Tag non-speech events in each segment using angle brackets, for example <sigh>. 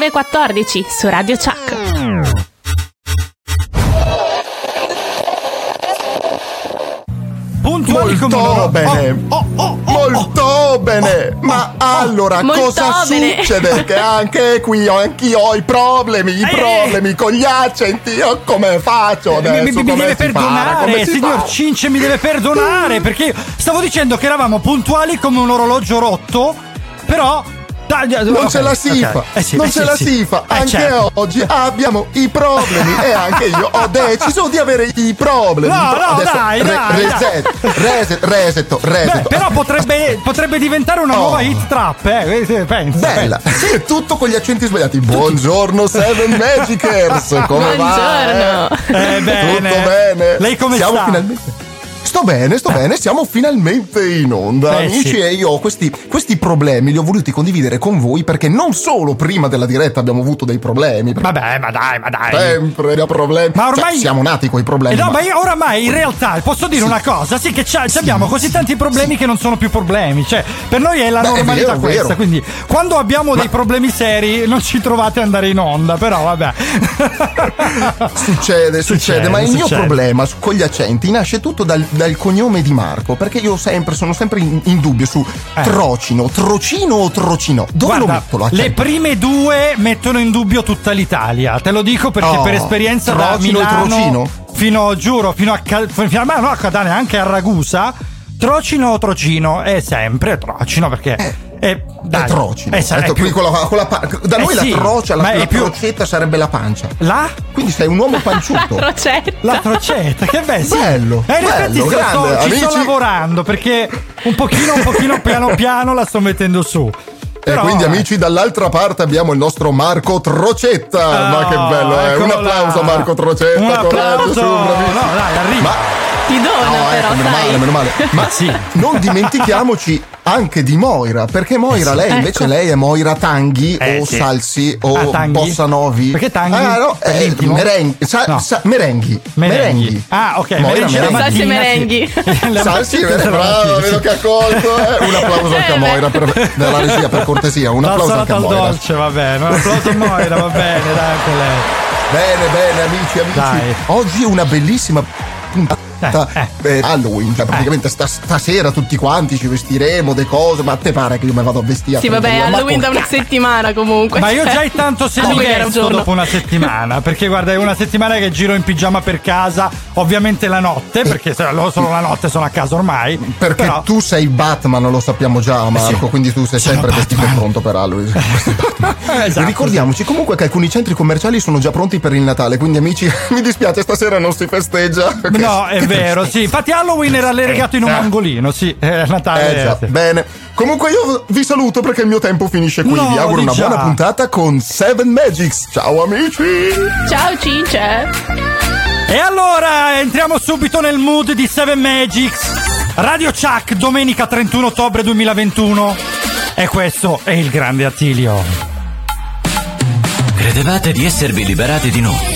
9.14 su Radio Chuck. Puntuali come Molto loro. bene. Oh, oh, oh, Molto bene, ma allora cosa bene. succede? <laughs> Che anche qui ho, anch'io ho i problemi, i Eh. problemi con gli accenti. Io come faccio Mi, adesso? mi- mi Come deve perdonare, Come si signor fa? Cince, mi deve perdonare perché io stavo dicendo che eravamo puntuali come un orologio rotto, però. Dai, Non ok, ce la si ok. fa, Eh sì, non eh ce sì, la sì. si fa. Eh, Anche certo. oggi abbiamo i problemi e anche io ho <laughs> deciso di avere i problemi. No, no, Adesso dai, dai, reset, reset, reset, reset. Beh, però potrebbe, <laughs> potrebbe diventare una Oh. nuova hit trap, eh? eh, Pensa. Bella, <laughs> tutto con gli accenti sbagliati. Buongiorno Seven Magicers, come va? Buongiorno. Eh, bene. Tutto bene. Lei come siamo sta? finalmente. Sto bene, sto bene, siamo finalmente in onda. Beh, Amici, sì. e io ho questi, questi problemi li ho voluti condividere con voi perché non solo prima della diretta abbiamo avuto dei problemi. Vabbè, ma dai, ma dai. Sempre abbiamo problemi. Ma ormai- Cioè, siamo nati con i Eh problemi. no, ma- ma io oramai in realtà posso dire una cosa, sì che c'ha- abbiamo così tanti problemi che non sono più problemi, cioè per noi è la Beh, è normalità vero, è questa, vero. quindi quando abbiamo dei problemi seri non ci trovate ad andare in onda, però vabbè. Succede, succede, ma il mio succede. problema su- con gli accenti nasce tutto dal, dal cognome di Marco, perché io sempre sono sempre in, in dubbio su Eh. Trocino, Trocino o Trocino. Dove lo Guarda, metto l'accento? le prime due mettono in dubbio tutta l'Italia, te lo dico perché Oh, per esperienza da Trocino e Milano Trocino? fino giuro fino a Cal- fino a, ma no, a Catania anche a Ragusa Trocino o Trocino è sempre Trocino perché è, dai, è trocino. è, sa- è più- quindi con la- con la da Eh noi sì, la trocia, la, la più- crocetta sarebbe la pancia. là Quindi sei un uomo panciuto. <laughs> Crocetta. La crocetta, che bello. sì. Bello, Eh, in effetti bello, sto- sto- grande, ci sto lavorando perché un pochino, un pochino piano piano la sto mettendo su. E Però, quindi, eh, amici, dall'altra parte abbiamo il nostro Marco Trocetta. ma che bello, eh. Un applauso a Marco Trocetta. Un coraggio, applauso. su. No, dai, arriva. Ma Ti dona No, però, ecco, meno sai. male, meno male. <laughs> Ma sì. Non dimentichiamoci anche di Moira, perché Moira, lei invece Ecco. lei è Moira Tanghi Eh, o sì. Salsi o Ah? Bossa Novi. Perché Tanghi? Ah, no, eh, merenghi, sa- No. sa- merenghi. Merenghi. Ah, ok, Moira, merenghi la merenghi. <laughs> E merenghi. sì. Salsi, eh, brava, mattina, vedo sì. che ha colto. eh. Un applauso anche a Eh. Moira per, della regia, per cortesia. <laughs> Un La applauso anche salata a al Moira. dolce, va bene. Un applauso a Moira, va bene, dai, anche lei. Bene, bene, amici, amici. Dai. Oggi è una bellissima puntata. Eh, eh, Halloween, cioè praticamente sta- stasera tutti quanti ci vestiremo, de cose, ma a te pare che io mi vado a vestire? Sì, vabbè, Halloween da una settimana comunque. Ma io già intanto se mi vesto dopo una settimana, perché guarda, è una settimana che giro in pigiama per casa, ovviamente la notte, perché se lo- solo la notte sono a casa ormai. Perché però- tu sei Batman, lo sappiamo già, Marco, quindi tu sei Sono sempre vestito e pronto per Halloween. <laughs> Esatto, Ricordiamoci comunque che alcuni centri commerciali sono già pronti per il Natale, quindi amici, <laughs> mi dispiace, stasera non si festeggia. No, è vero, sì. Infatti Halloween era legato in un Eh. angolino, sì. Eh, Natale. Eh già, sì. bene. Comunque io vi saluto perché il mio tempo finisce qui. No, vi auguro una già. buona puntata con Seven Magics. Ciao amici! Ciao Cince. E allora entriamo subito nel mood di Seven Magics. Radio Chuck, domenica 31 ottobre 2021. E questo è il grande Attilio. Credevate di esservi liberati di noi?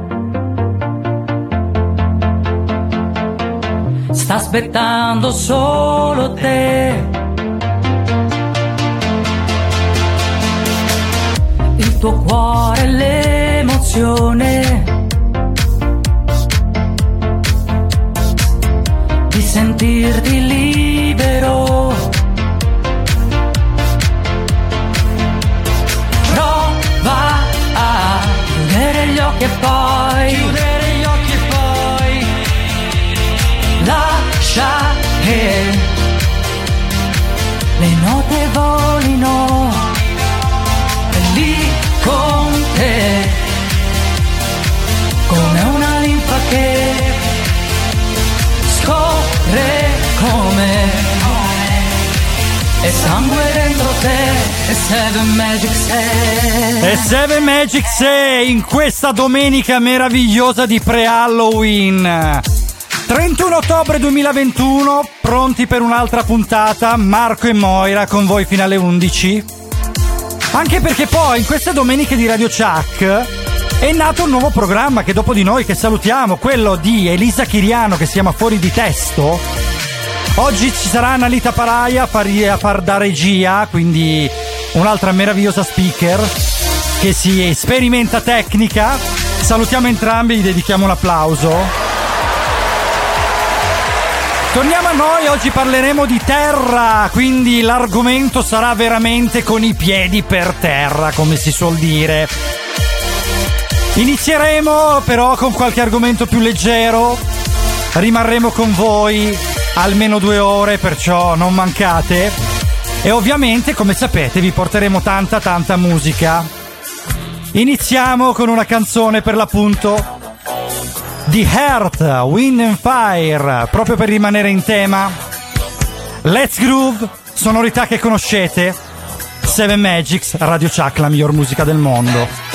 Sta aspettando solo te. Il tuo cuore, l'emozione. Di sentirti libero. Prova a chiudere gli occhi e poi le note volino lì con te come una linfa che scorre come e sangue dentro te e Seven Magic sei. E 7 Magic 6 in questa domenica meravigliosa di pre-Halloween. 31 ottobre 2021, pronti per un'altra puntata, Marco e Moira con voi fino alle 11. Anche perché poi in queste domeniche di Radio Chuck è nato un nuovo programma che dopo di noi che salutiamo, quello di Elisa Chiriano che si chiama Fuori di Testo. Oggi ci sarà Analita Paraia a far, a far da regia, quindi un'altra meravigliosa speaker che si sperimenta tecnica. Salutiamo entrambi, gli dedichiamo un applauso. Torniamo a noi, oggi parleremo di terra, quindi l'argomento sarà veramente con i piedi per terra, come si suol dire. Inizieremo però con qualche argomento più leggero, rimarremo con voi almeno due ore, perciò non mancate. E ovviamente, come sapete, vi porteremo tanta tanta musica. Iniziamo con una canzone per l'appunto The Heart, Wind and Fire, proprio per rimanere in tema. Let's Groove, sonorità che conoscete. Seven Magics, Radio Chuck, la miglior musica del mondo.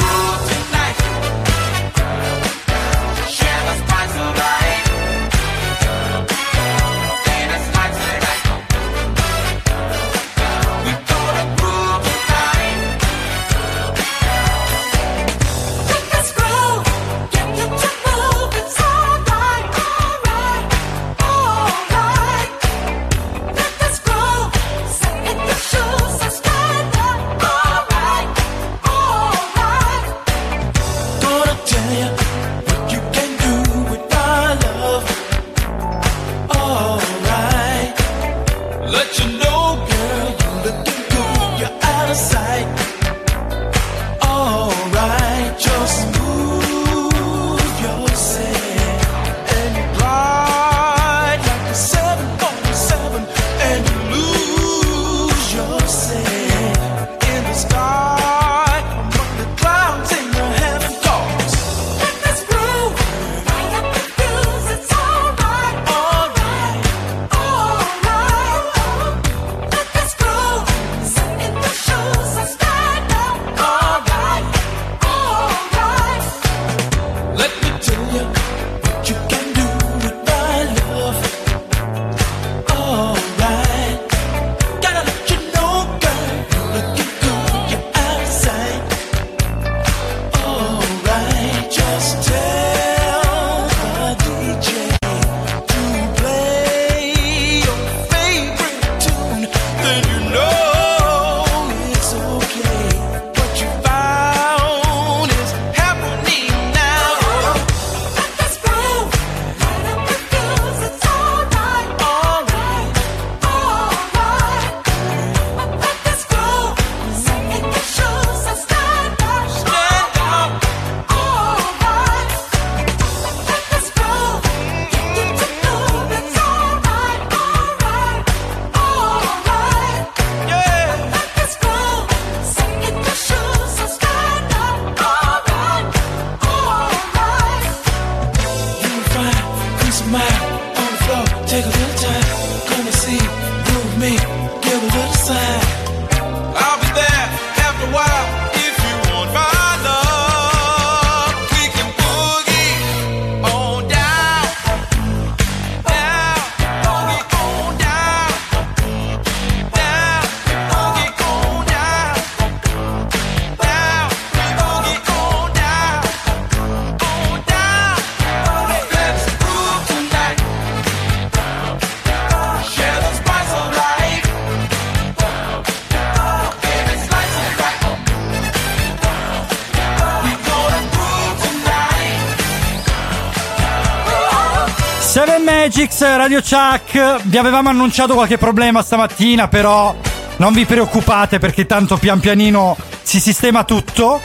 Magics, Radio Chuck. Vi avevamo annunciato qualche problema stamattina, però non vi preoccupate perché tanto pian pianino si sistema tutto.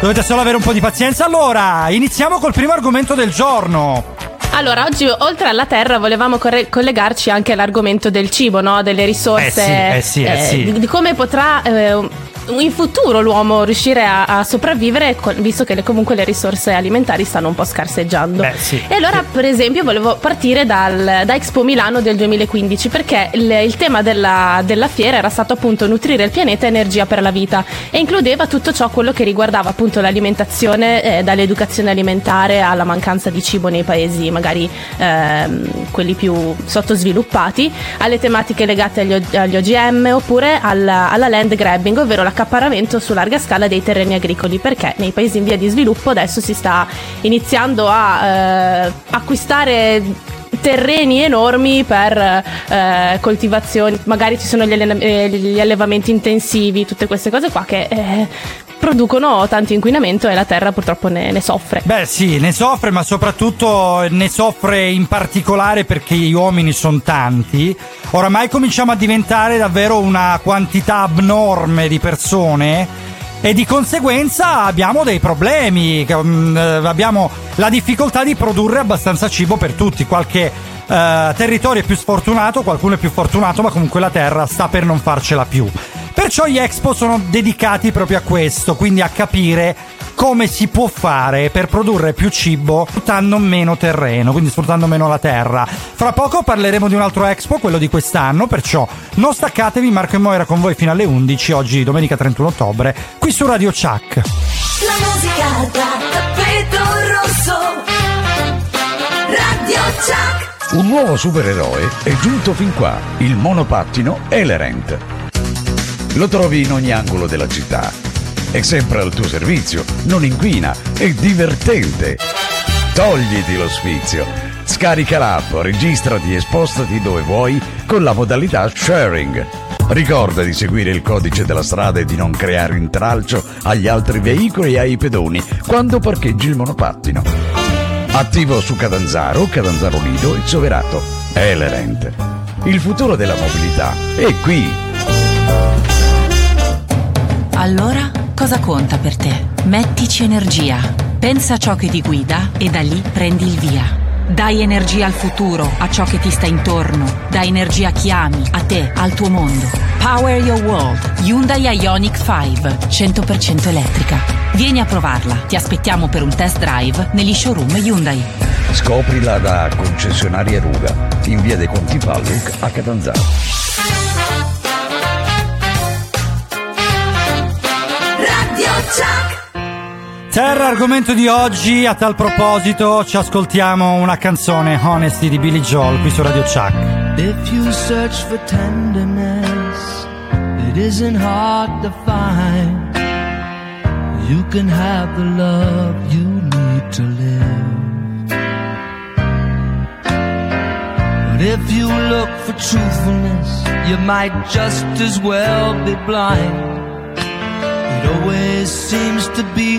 Dovete solo avere un po' di pazienza. Allora, iniziamo col primo argomento del giorno. Allora, oggi oltre alla terra volevamo corre- collegarci anche all'argomento del cibo, no? Delle risorse. Eh sì, eh sì, eh sì. Di, di come potrà eh, in futuro l'uomo riuscire a, a sopravvivere, co- visto che le- comunque le risorse alimentari stanno un po' scarseggiando. Beh, sì. E allora, per esempio, volevo partire dal, da Expo Milano del 2015 perché il, il tema della, della fiera era stato appunto nutrire il pianeta energia per la vita e includeva tutto ciò quello che riguardava appunto l'alimentazione, eh, dall'educazione alimentare alla mancanza di cibo nei paesi magari ehm, quelli più sottosviluppati, alle tematiche legate agli, agli OGM oppure alla, alla land grabbing, ovvero l'accaparramento su larga scala dei terreni agricoli, perché nei paesi in via di sviluppo adesso si sta iniziando a eh, acquistare terreni enormi per eh, coltivazioni, magari ci sono gli, alle- eh, gli allevamenti intensivi, tutte queste cose qua che eh, producono tanto inquinamento e la terra purtroppo ne, ne soffre. Beh sì, ne soffre, ma soprattutto ne soffre in particolare perché gli uomini sono tanti. Oramai cominciamo a diventare davvero una quantità abnorme di persone e di conseguenza abbiamo dei problemi, mm, eh, abbiamo la difficoltà di produrre abbastanza cibo per tutti. Qualche eh, territorio è più sfortunato, qualcuno è più fortunato, ma comunque la terra sta per non farcela più. Perciò gli expo sono dedicati proprio a questo, quindi a capire come si può fare per produrre più cibo sfruttando meno terreno, quindi sfruttando meno la terra. Fra poco parleremo di un altro expo, quello di quest'anno, perciò non staccatevi, Marco e Moira con voi fino alle 11, oggi domenica 31 ottobre, qui su Radio Chuck. La musica da tappeto rosso. Radio Chuck. Un nuovo supereroe è giunto fin qua, il monopattino Elerent. Lo trovi in ogni angolo della città. È sempre al tuo servizio, non inquina, è divertente. Togliti lo sfizio. Scarica l'app, registrati e spostati dove vuoi con la modalità sharing. Ricorda di seguire il codice della strada e di non creare intralcio agli altri veicoli e ai pedoni quando parcheggi il monopattino. Attivo su Catanzaro, Catanzaro Lido e Soverato. Elerent. Il futuro della mobilità è qui. Allora, cosa conta per te? Mettici energia. Pensa a ciò che ti guida e da lì prendi il via. Dai energia al futuro, a ciò che ti sta intorno. Dai energia a chi ami, a te, al tuo mondo. Power your world. Hyundai Ioniq 5, 100% elettrica. Vieni a provarla. Ti aspettiamo per un test drive negli showroom Hyundai. Scoprila da concessionaria Ruga, in via dei Conti Palluc a Catanzaro. Terra, argomento di oggi, a tal proposito ci ascoltiamo una canzone, Honesty di Billy Joel, qui su Radio Chuck. If you search for tenderness, it isn't hard to find. You can have the love you need to live. But if you look for truthfulness, you might just as well be blind. It always seems to be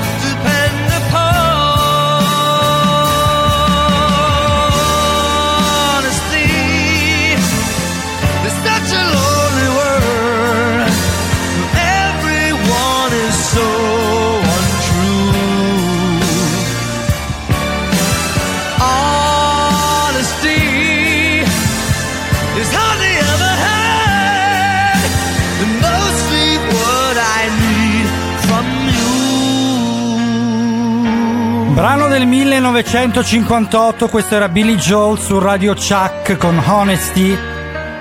del 1958, questo era Billy Joel su Radio Chuck con Honesty,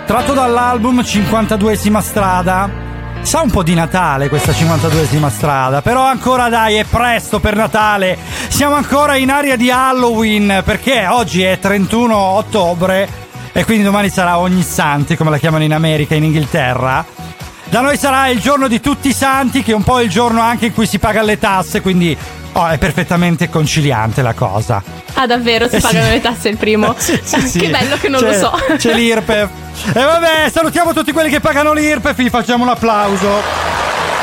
tratto dall'album 52esima strada. Sa un po' di Natale questa 52esima strada, però ancora dai, è presto per Natale. Siamo ancora in aria di Halloween perché oggi è 31 ottobre e quindi domani sarà ogni santi, come la chiamano in America, in Inghilterra. Da noi sarà il giorno di tutti i santi, che è un po' il giorno anche in cui si paga le tasse, quindi oh, è perfettamente conciliante la cosa. Ah, davvero? Si Eh, pagano sì. le tasse il primo? <laughs> Sì, sì, sì. Che bello che non C'è- lo so. C'è l'IRPEF. E vabbè, salutiamo tutti quelli che pagano l'IRPEF, gli facciamo un applauso.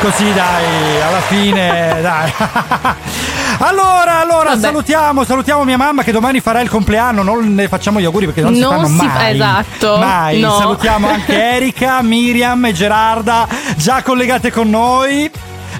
Così dai, alla fine, <laughs> dai. <laughs> Allora, allora, Vabbè. salutiamo, salutiamo mia mamma che domani farà il compleanno, non le facciamo gli auguri perché non, si Non fanno si fa- mai. esatto, Mai. no. Salutiamo anche Erika, Miriam e Gerarda, già collegate con noi.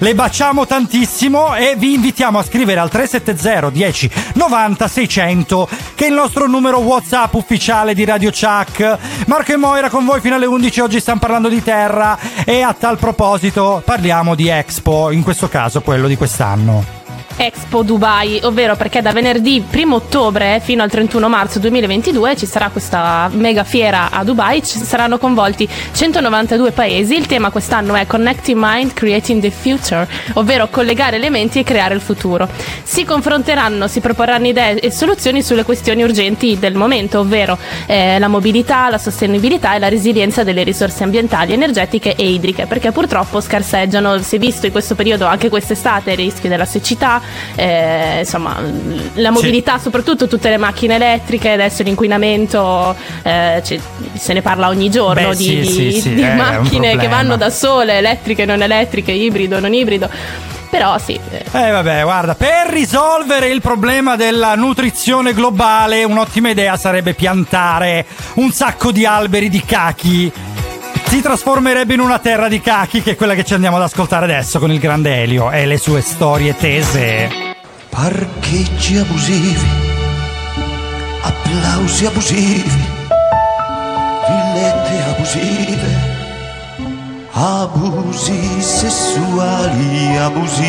Le baciamo tantissimo e vi invitiamo a scrivere al 370 10 90 600 che è il nostro numero WhatsApp ufficiale di Radio Chuck. Marco e Moira con voi fino alle 11 oggi stanno parlando di terra e a tal proposito parliamo di Expo, in questo caso quello di quest'anno. Expo Dubai, ovvero perché da venerdì 1 ottobre fino al 31 marzo 2022 ci sarà questa mega fiera a Dubai, ci saranno coinvolti 192 paesi, il tema quest'anno è Connecting Mind, Creating the Future, ovvero collegare elementi e creare il futuro. Si confronteranno, si proporranno idee e soluzioni sulle questioni urgenti del momento, ovvero eh, la mobilità, la sostenibilità e la resilienza delle risorse ambientali, energetiche e idriche, perché purtroppo scarseggiano, si è visto in questo periodo anche quest'estate il rischio della siccità, eh, insomma la mobilità, soprattutto tutte le macchine elettriche, adesso l'inquinamento, eh, ci- se ne parla ogni giorno Beh, di, sì, di- sì, sì, di un macchine che vanno da sole, elettriche, non elettriche, ibrido, non ibrido. Però sì, eh, Eh vabbè, guarda, per risolvere il problema della nutrizione globale, un'ottima idea sarebbe piantare un sacco di alberi di cachi. Si trasformerebbe in una terra di cachi, che è quella che ci andiamo ad ascoltare adesso con il grande Elio e le sue storie tese. Parcheggi abusivi, applausi abusivi, villette abusive, abusi sessuali abusivi.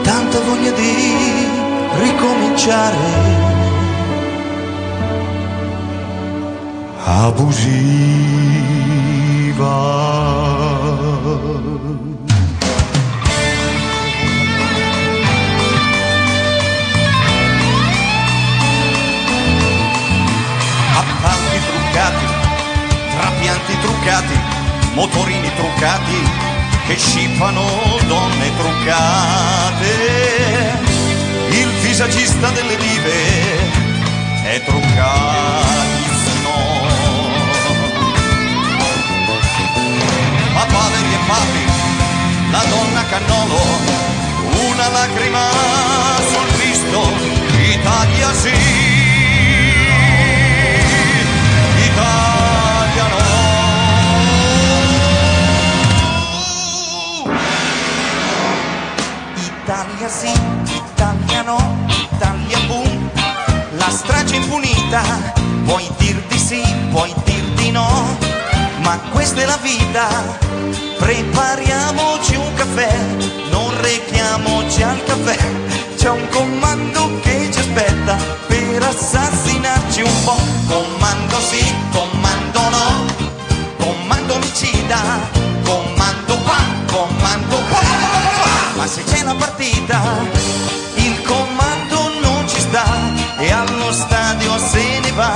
Tanta voglia di ricominciare. Abusiva. appalti truccati, trapianti truccati, motorini truccati che scippano donne truccate. Il visagista delle dive è truccatissimo. Papi, la donna cannolo, una lacrima sul visto, Italia sì. Italia Italia sì, Italia no, Italia boom, la strage impunita, puoi dir di sì, puoi dir di no, ma questa è la vita. Prepariamoci un caffè, non rechiamoci al caffè. C'è un comando che ci aspetta per assassinarci un po'. Comando sì, comando no, comando omicida, comando qua, comando qua. Ma se c'è la partita, il comando non ci sta e allo stadio se ne va,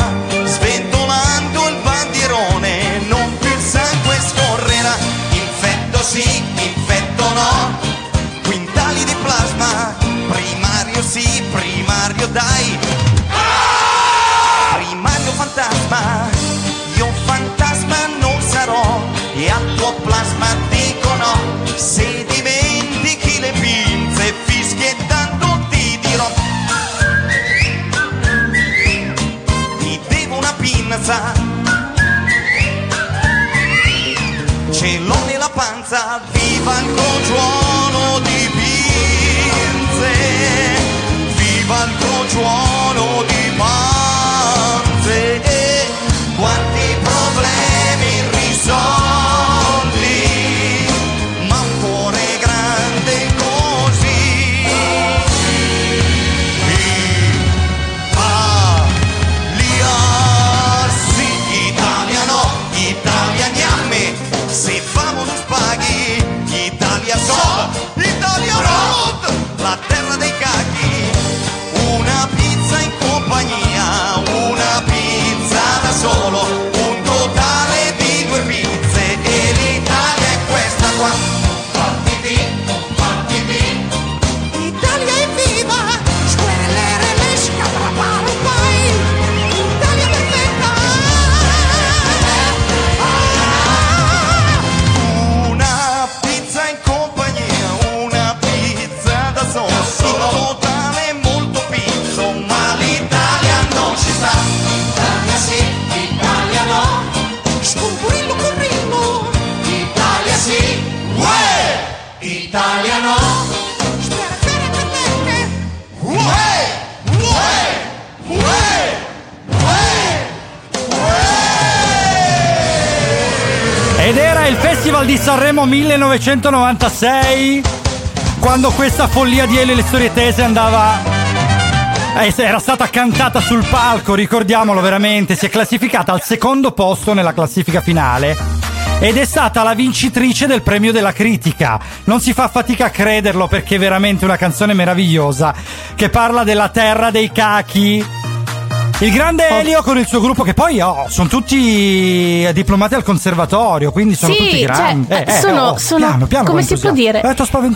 e al tuo plasma dico no. Se dimentichi le pinze fischiettando ti dirò. Ti devo una pinza. Ce l'ho nella panza, viva il crogiuolo di pinze, viva il crogiuolo di panze, il Festival di Sanremo 1996 quando questa follia di Elio e le storie tese andava eh, era stata cantata sul palco, ricordiamolo veramente, si è classificata al secondo posto nella classifica finale ed è stata la vincitrice del premio della critica. Non si fa fatica a crederlo perché è veramente una canzone meravigliosa che parla della terra dei cachi. Il grande Elio con il suo gruppo che poi oh, sono tutti diplomati al conservatorio, quindi sono sì, tutti grandi. cioè, Eh, eh, sono, oh, sono- piano, piano come si può dire? Eh.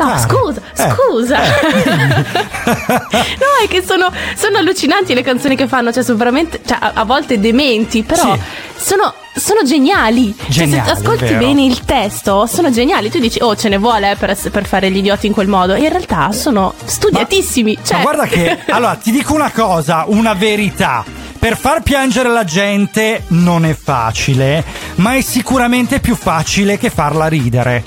No, scusa, Eh, scusa. <laughs> no, è che sono, sono allucinanti le canzoni che fanno, cioè sono veramente, cioè, a, a volte dementi, però sono, sono geniali. Geniali, cioè, se ascolti bene il testo, sono geniali. Tu dici, oh, ce ne vuole per, per fare gli idioti in quel modo. In realtà sono studiatissimi. cioè... Ma guarda che, <laughs> allora, ti dico una cosa, una verità. Per far piangere la gente non è facile, ma è sicuramente più facile che farla ridere.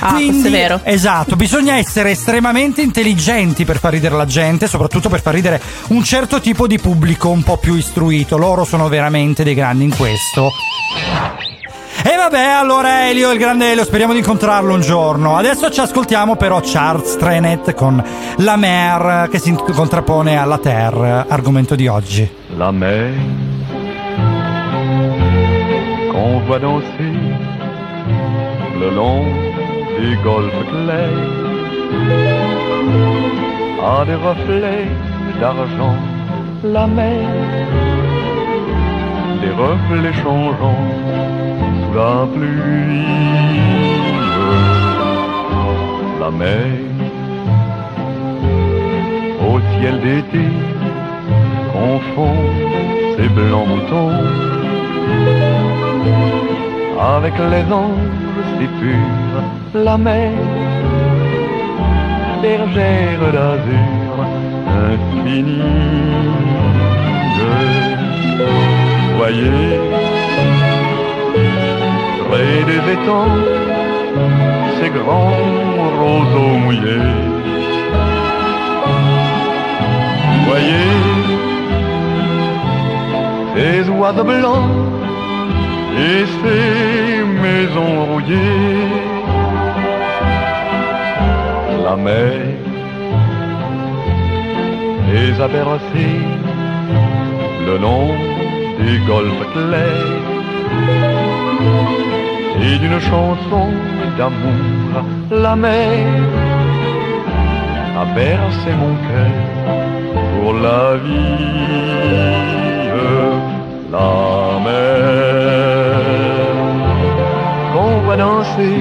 Ah, questo è vero. Esatto, bisogna essere estremamente intelligenti per far ridere la gente, soprattutto per far ridere un certo tipo di pubblico un po' più istruito. Loro sono veramente dei grandi in questo. E vabbè, allora Elio, il grande Elio, speriamo di incontrarlo un giorno. Adesso ci ascoltiamo però Charles Trenet con La Mer che si contrappone alla Terre, argomento di oggi. La mer qu'on voit danser le long des golfes clairs a des reflets d'argent. La mer, des reflets changeants sous la pluie. La mer au ciel d'été confond ses blancs moutons avec les anges si purs, la mer, bergère d'azur infinie. Voyez, près des étangs, ces grands roseaux mouillés. Voyez, ces oiseaux blancs et ces maisons rouillées. La mer les a bercés le long des golfes clairs et d'une chanson d'amour la mer a bercé mon cœur pour la vie la mer danser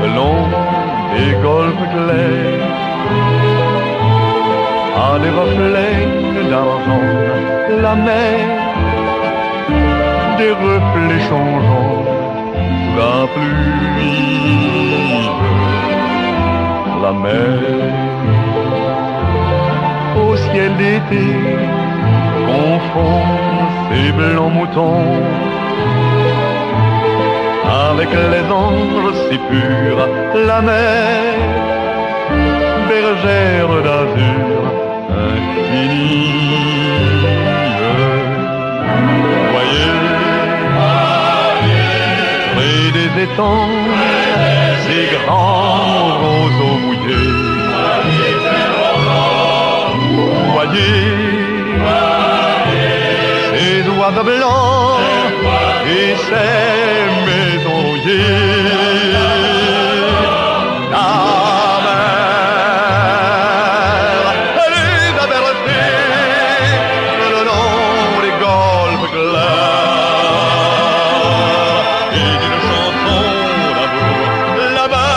le long des golfes clairs. À des reflets d'argent la mer des reflets changeants la pluie la mer. Au ciel d'été confond ses blancs moutons avec les anges si purs la mer bergère d'azur infinie. Voyez près des étangs ces grands roseaux mouillés. Voyez ces oiseaux blancs et ces maisons rouillées la mer les a le long des golfes clairs. Et d'une chanson d'amour là-bas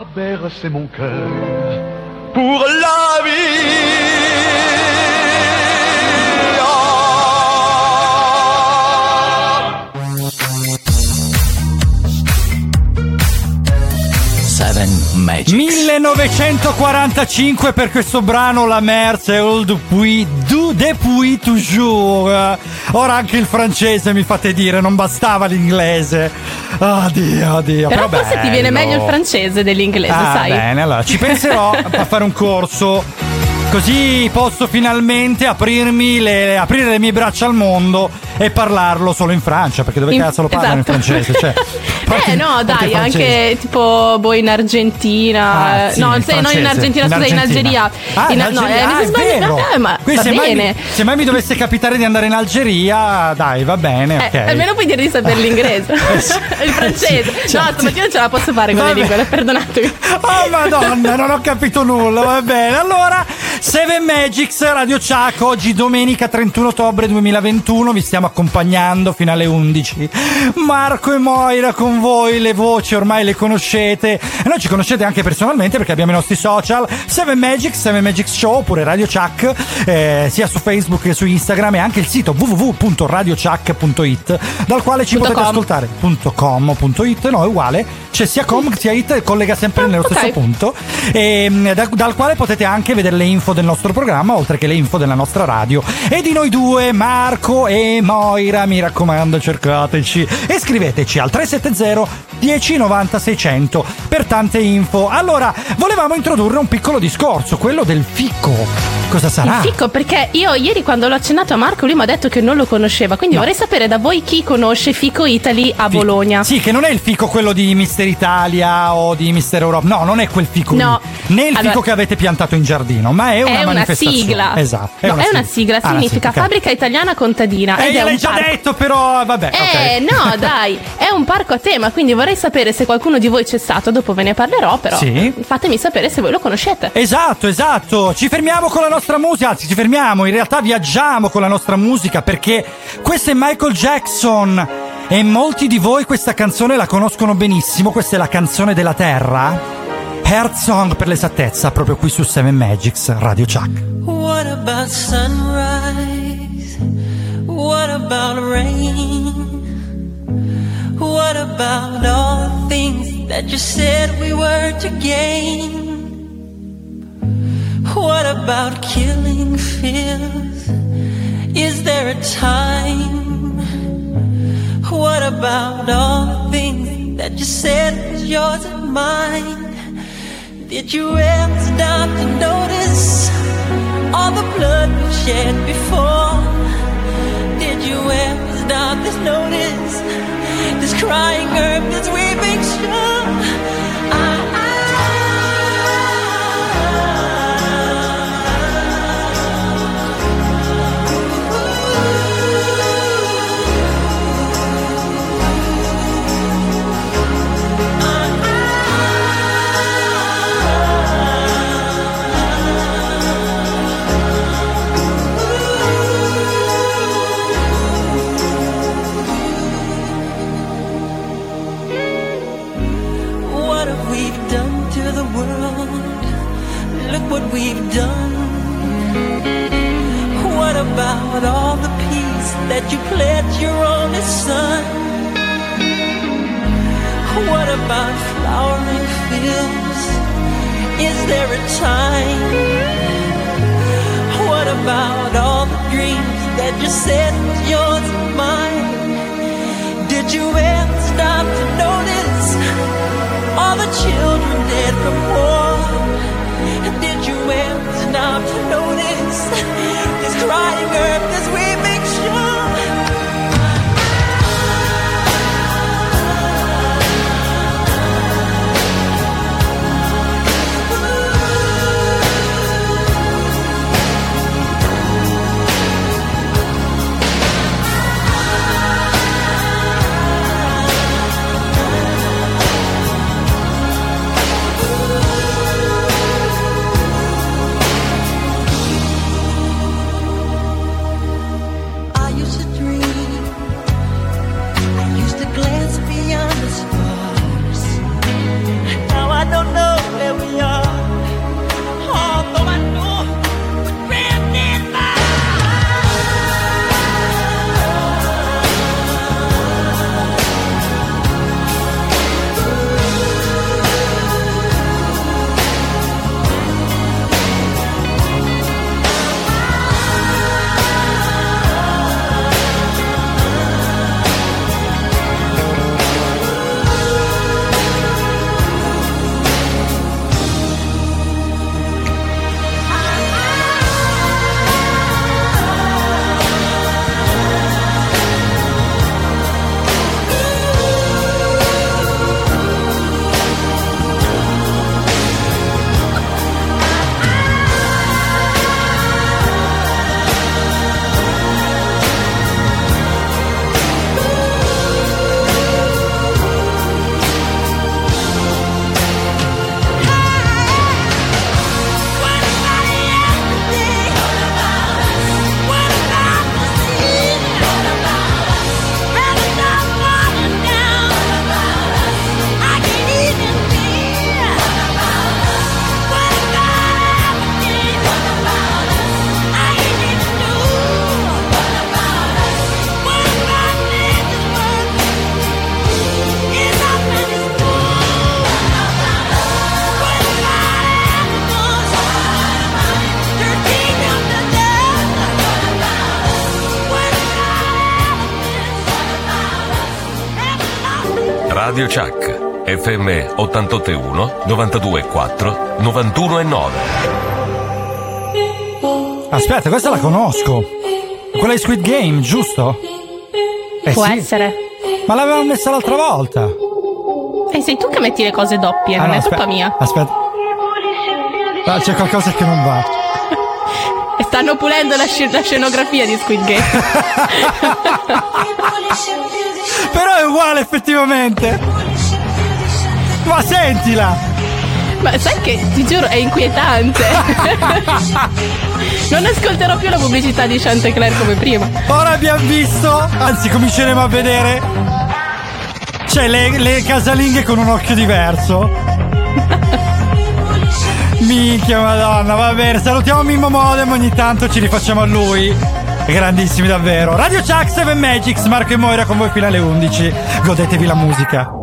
a mon cœur pour la Seven 1945 per questo brano La Merce Old Depuis du Depuis toujours. Ora anche il francese mi fate dire, non bastava l'inglese. Oddio, oddio. Però però forse ti viene bello. meglio il francese dell'inglese, Ah, sai? bene, allora ci penserò a fare un corso. Così posso finalmente aprirmi le, aprire le mie braccia al mondo e parlarlo solo in Francia, perché dove In- cazzo lo parlano esatto. in francese? Cioè, <laughs> Eh no, dai, anche tipo boh in Argentina. Ah, sì, no, in se non in. Argentina, In scusa, in. Algeria. Ah, in no, Algeria, eh, ah, mi è sbaglio- vero. eh, ma Quindi va se bene. se mai mi dovesse capitare di andare in Algeria, dai, va bene, Eh, ok. almeno puoi dire di sapere l'inglese. <laughs> <laughs> il francese. sì, certo. No, stamattina ce la posso fare con le Vabbè. lingue, perdonatemi. Oh madonna, non ho capito nulla, va bene. Allora, Seven Magics, Radio Chuck, oggi domenica 31 ottobre 2021, vi stiamo accompagnando fino alle 11. Marco e Moira con voi, le voci ormai le conoscete. E noi ci conoscete anche personalmente perché abbiamo i nostri social, Seven Magics, Seven Magics Show, oppure Radio Chuck, eh, sia su Facebook che su Instagram e anche il sito www.radiochuck.it, dal quale ci potete com. ascoltare. .com.it, no, è uguale, c'è sia com sia it, collega sempre nello ok. stesso punto, e, mm, da- dal quale potete anche vedere le info del nostro programma, oltre che le info della nostra radio. E di noi due, Marco e Moira, mi raccomando, cercateci e scriveteci al 370 1090 600 per tante info. Allora, volevamo introdurre un piccolo discorso, quello del fico. Cosa sarà? Il fico, perché io ieri quando l'ho accennato a Marco, lui mi ha detto che non lo conosceva. Quindi No. vorrei sapere da voi chi conosce Fico Italy a Fico. Bologna. Sì, che non è il fico quello di Mister Italia o di Mister Europa. No, non è quel fico No. lì. Né il Allora- fico che avete piantato in giardino, ma è una È una sigla. Esatto. No, è una sigla, Ah, una significa sigla. Fabbrica Italiana Contadina. Eh, ed è l'hai già parco. detto, però vabbè. Eh, ok. no, <laughs> dai, è un parco a tema, quindi vorrei sapere se qualcuno di voi c'è stato, dopo ve ne parlerò, però Sì. fatemi sapere se voi lo conoscete. Esatto, esatto. Ci fermiamo con la nostra musica, anzi ci fermiamo, in realtà viaggiamo con la nostra musica perché questo è Michael Jackson e molti di voi questa canzone la conoscono benissimo, questa è la canzone della terra. Heart Song per l'esattezza, proprio qui su Seven Magics Radio Chuck. What about sunrise? What about rain? What about all the things that you said we were to gain? What about killing fears? Is there a time? What about all the things that you said was yours and mine? Did you ever stop to notice all the blood we've shed before? Did you ever stop to notice? This crying earth, this weeping shore. We've done. What about all the peace that you pledged your only son? What about flowering fields? Is there a time? What about all the dreams that you said was yours and mine? Did you ever stop to notice all the children dead from war? birthday. Radio Chuck, FM 881 924 919. Aspetta, questa la conosco. Quella di Squid Game, giusto? Eh Può sì. essere. Ma l'avevamo messa l'altra volta. E sei tu che metti le cose doppie, Ah, non no, è aspetta, colpa mia. Aspetta. Ah, c'è qualcosa che non va. E <laughs> stanno pulendo la, sci- la scenografia di Squid Game. <laughs> <laughs> Però è uguale effettivamente. Ma sentila. Ma sai che ti giuro è inquietante. <laughs> non ascolterò più la pubblicità di Chantecler come prima. Ora abbiamo visto, anzi cominceremo a vedere. C'è le, le casalinghe con un occhio diverso. <laughs> Minchia madonna, va bene, salutiamo Mimmo Modem, ogni tanto ci rifacciamo a lui. Grandissimi davvero. Radio Chuck 7 Magics, Marco e Moira con voi fino alle 11. Godetevi la musica.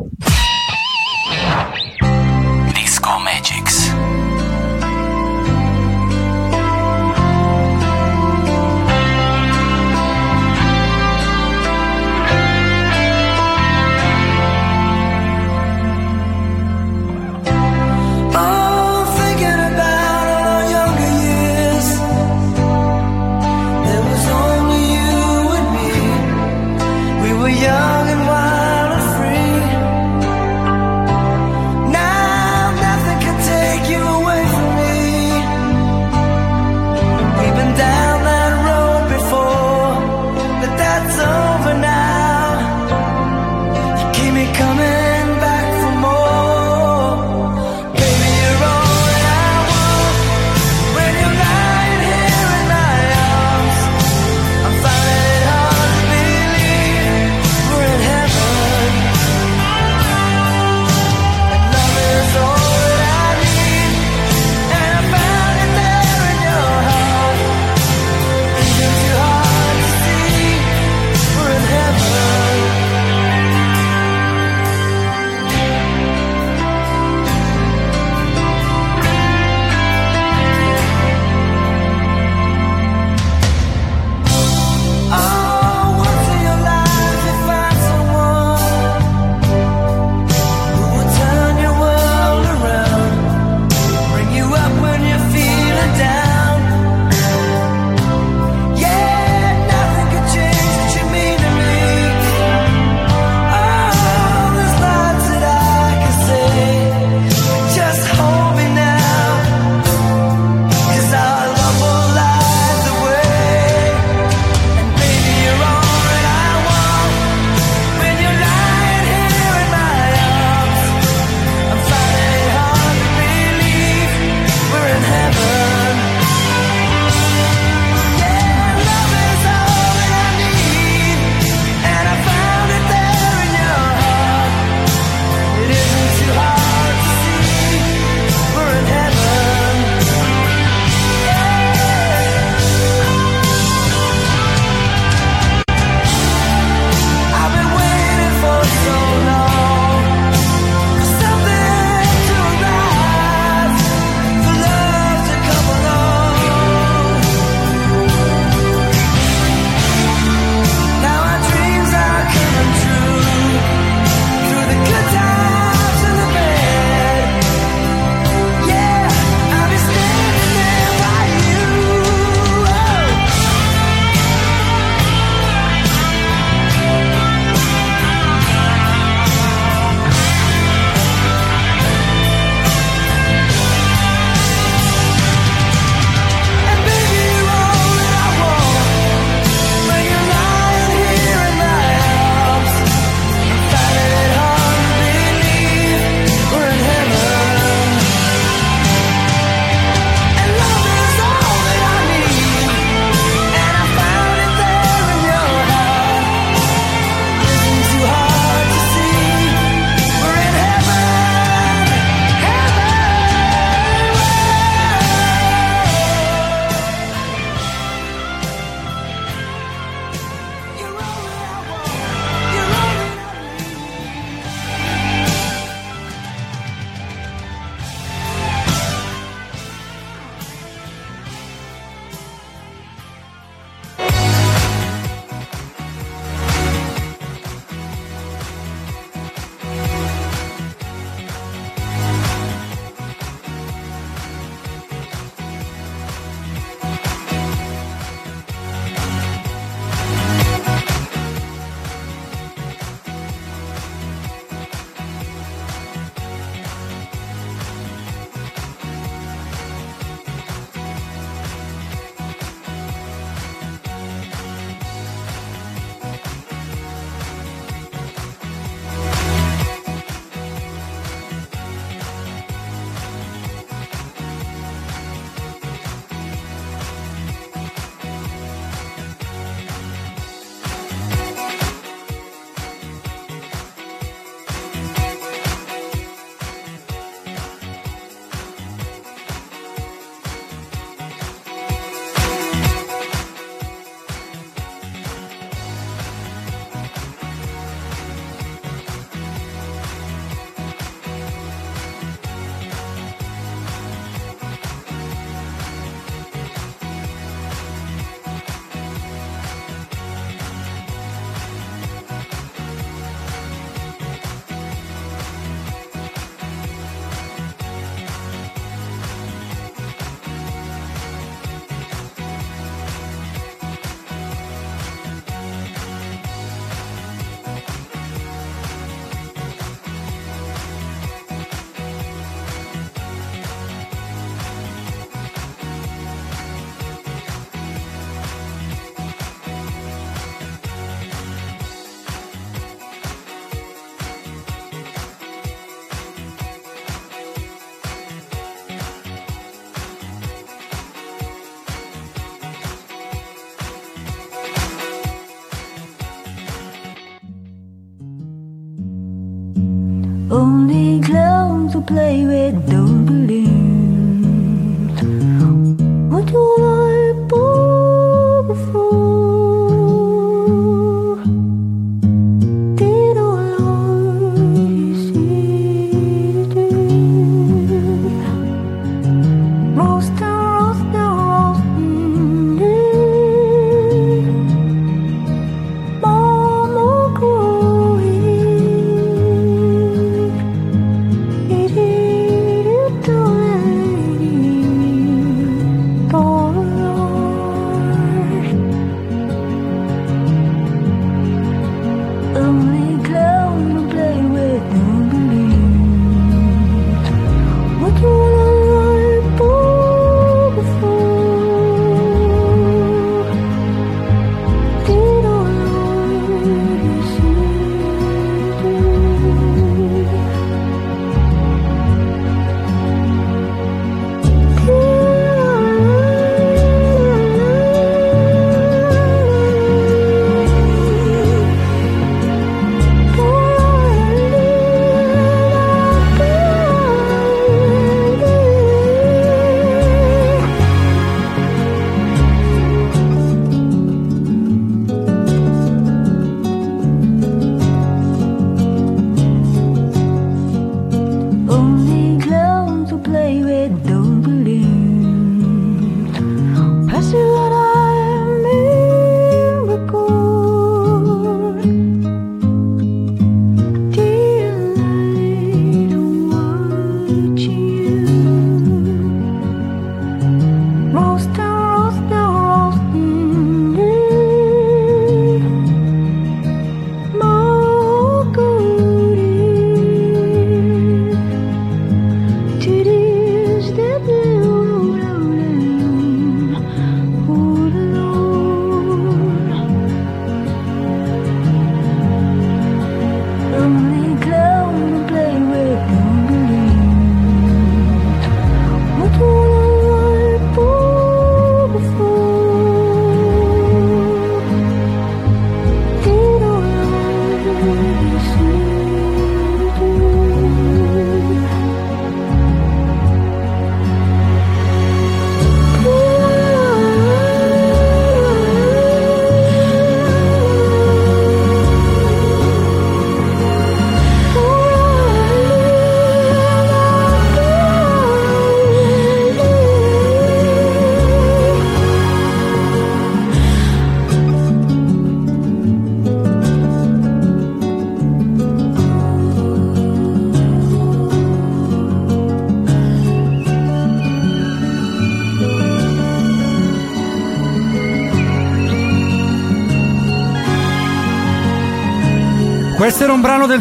Play with those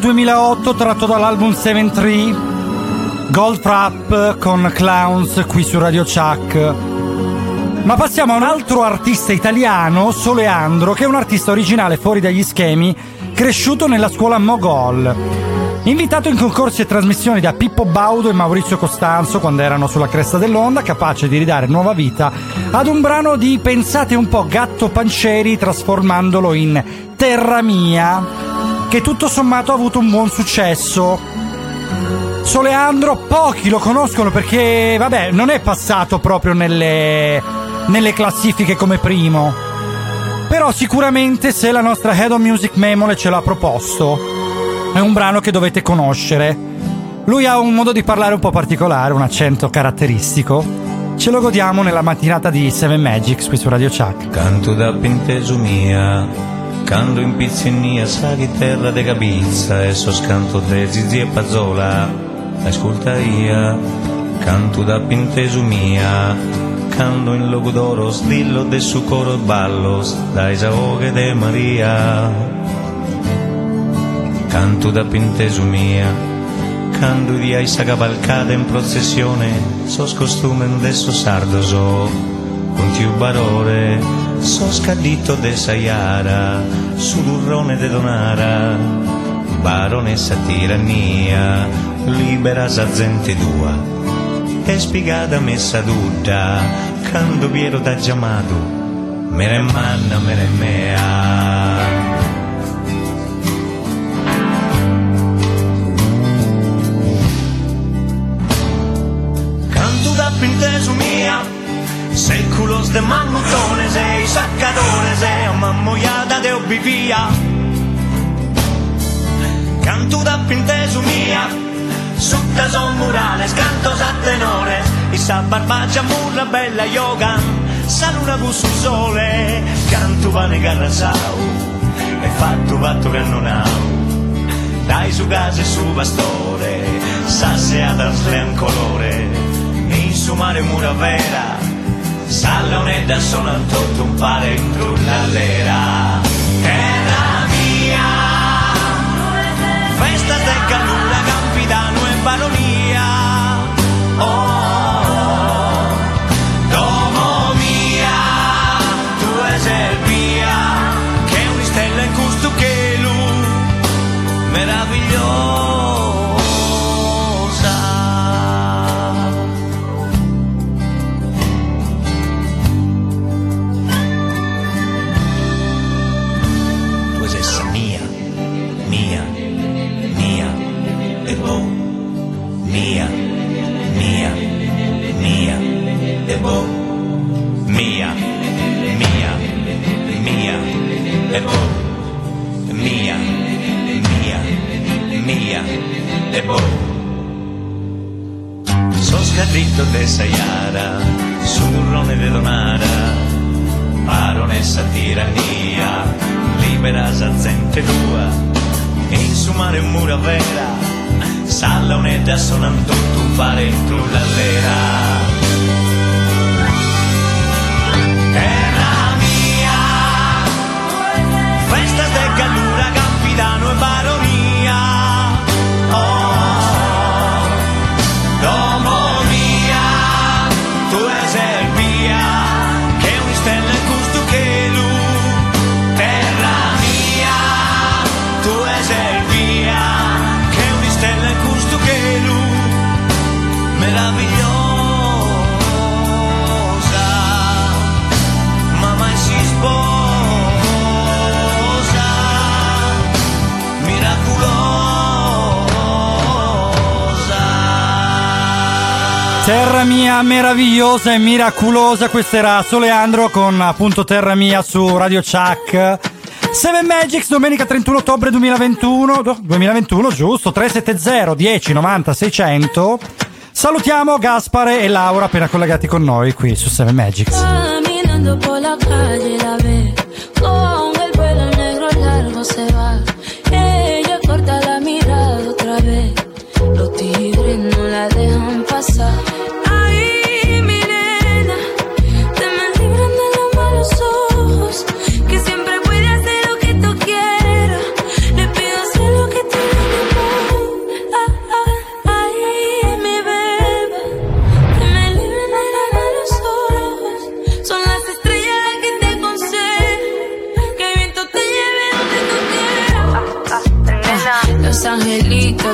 2008 tratto dall'album 7-3 Gold Trap con Clowns qui su Radio Chuck. Ma passiamo a un altro artista italiano, Soleandro, che è un artista originale fuori dagli schemi, cresciuto nella scuola Mogol. Invitato in concorsi e trasmissioni da Pippo Baudo e Maurizio Costanzo quando erano sulla cresta dell'onda, capace di ridare nuova vita ad un brano di, pensate un po', Gatto Panceri trasformandolo in Terra Mia, che tutto sommato ha avuto un buon successo. Soleandro pochi lo conoscono perché, vabbè, non è passato proprio nelle, nelle classifiche come primo. Però sicuramente se la nostra Head of Music Memole ce l'ha proposto, è un brano che dovete conoscere. Lui ha un modo di parlare un po' particolare, un accento caratteristico. Ce lo godiamo nella mattinata di Seven Magics qui su Radio Chuck. Canto da penteso mia, canto in pizzinia, sa chitarra de capizza e so scanto de zizi e pazzola, ascolta ia, canto da penteso mia, canto in logo d'oro, stillo de su coro ballos, dai savoghe de Maria. Canto da penteso mia, canto di aisa cavalcata in processione, sos costume de so sardoso, con tiu barore, so scadito de Sayara, sulurrone de Donara, baronessa tirannia, libera sa gente tua, e spiegata messa tutta, quando viero da chiamato, mere manna, mere mea. Séculos de mamutones y sacadores de mamoyada de vivía. Canto da pintesu mia, sutta son murales, cantos a tenores, y sa barbaccia murra bella yoga, sa luna busso sole, canto va negare sau, e fatto vatto che non ha. Dai su casa e su bastore, sa se ha da slean colore, in su mare mura vera, sa leonetta sono tutto un pare in l'era. Terra mia, Festas de calura, campidano en baronía. Oh, Sos carrito de Sayara, surrone Donara, baronessa tirannia, libera sa gente tua, e in su mare mura vera, salla un'età sonan tutto un fare l'allera. Terra mia, festas de calura, campidano e baronía. Terra mia meravigliosa e miraculosa, questo era Soleandro con appunto Terra mia su Radio Chuck. Seven Magics domenica 31 ottobre 2021, do- 2021 giusto, 370 10 90 600. Salutiamo Gaspare e Laura appena collegati con noi qui su Seven Magics. Caminando por la calle la ve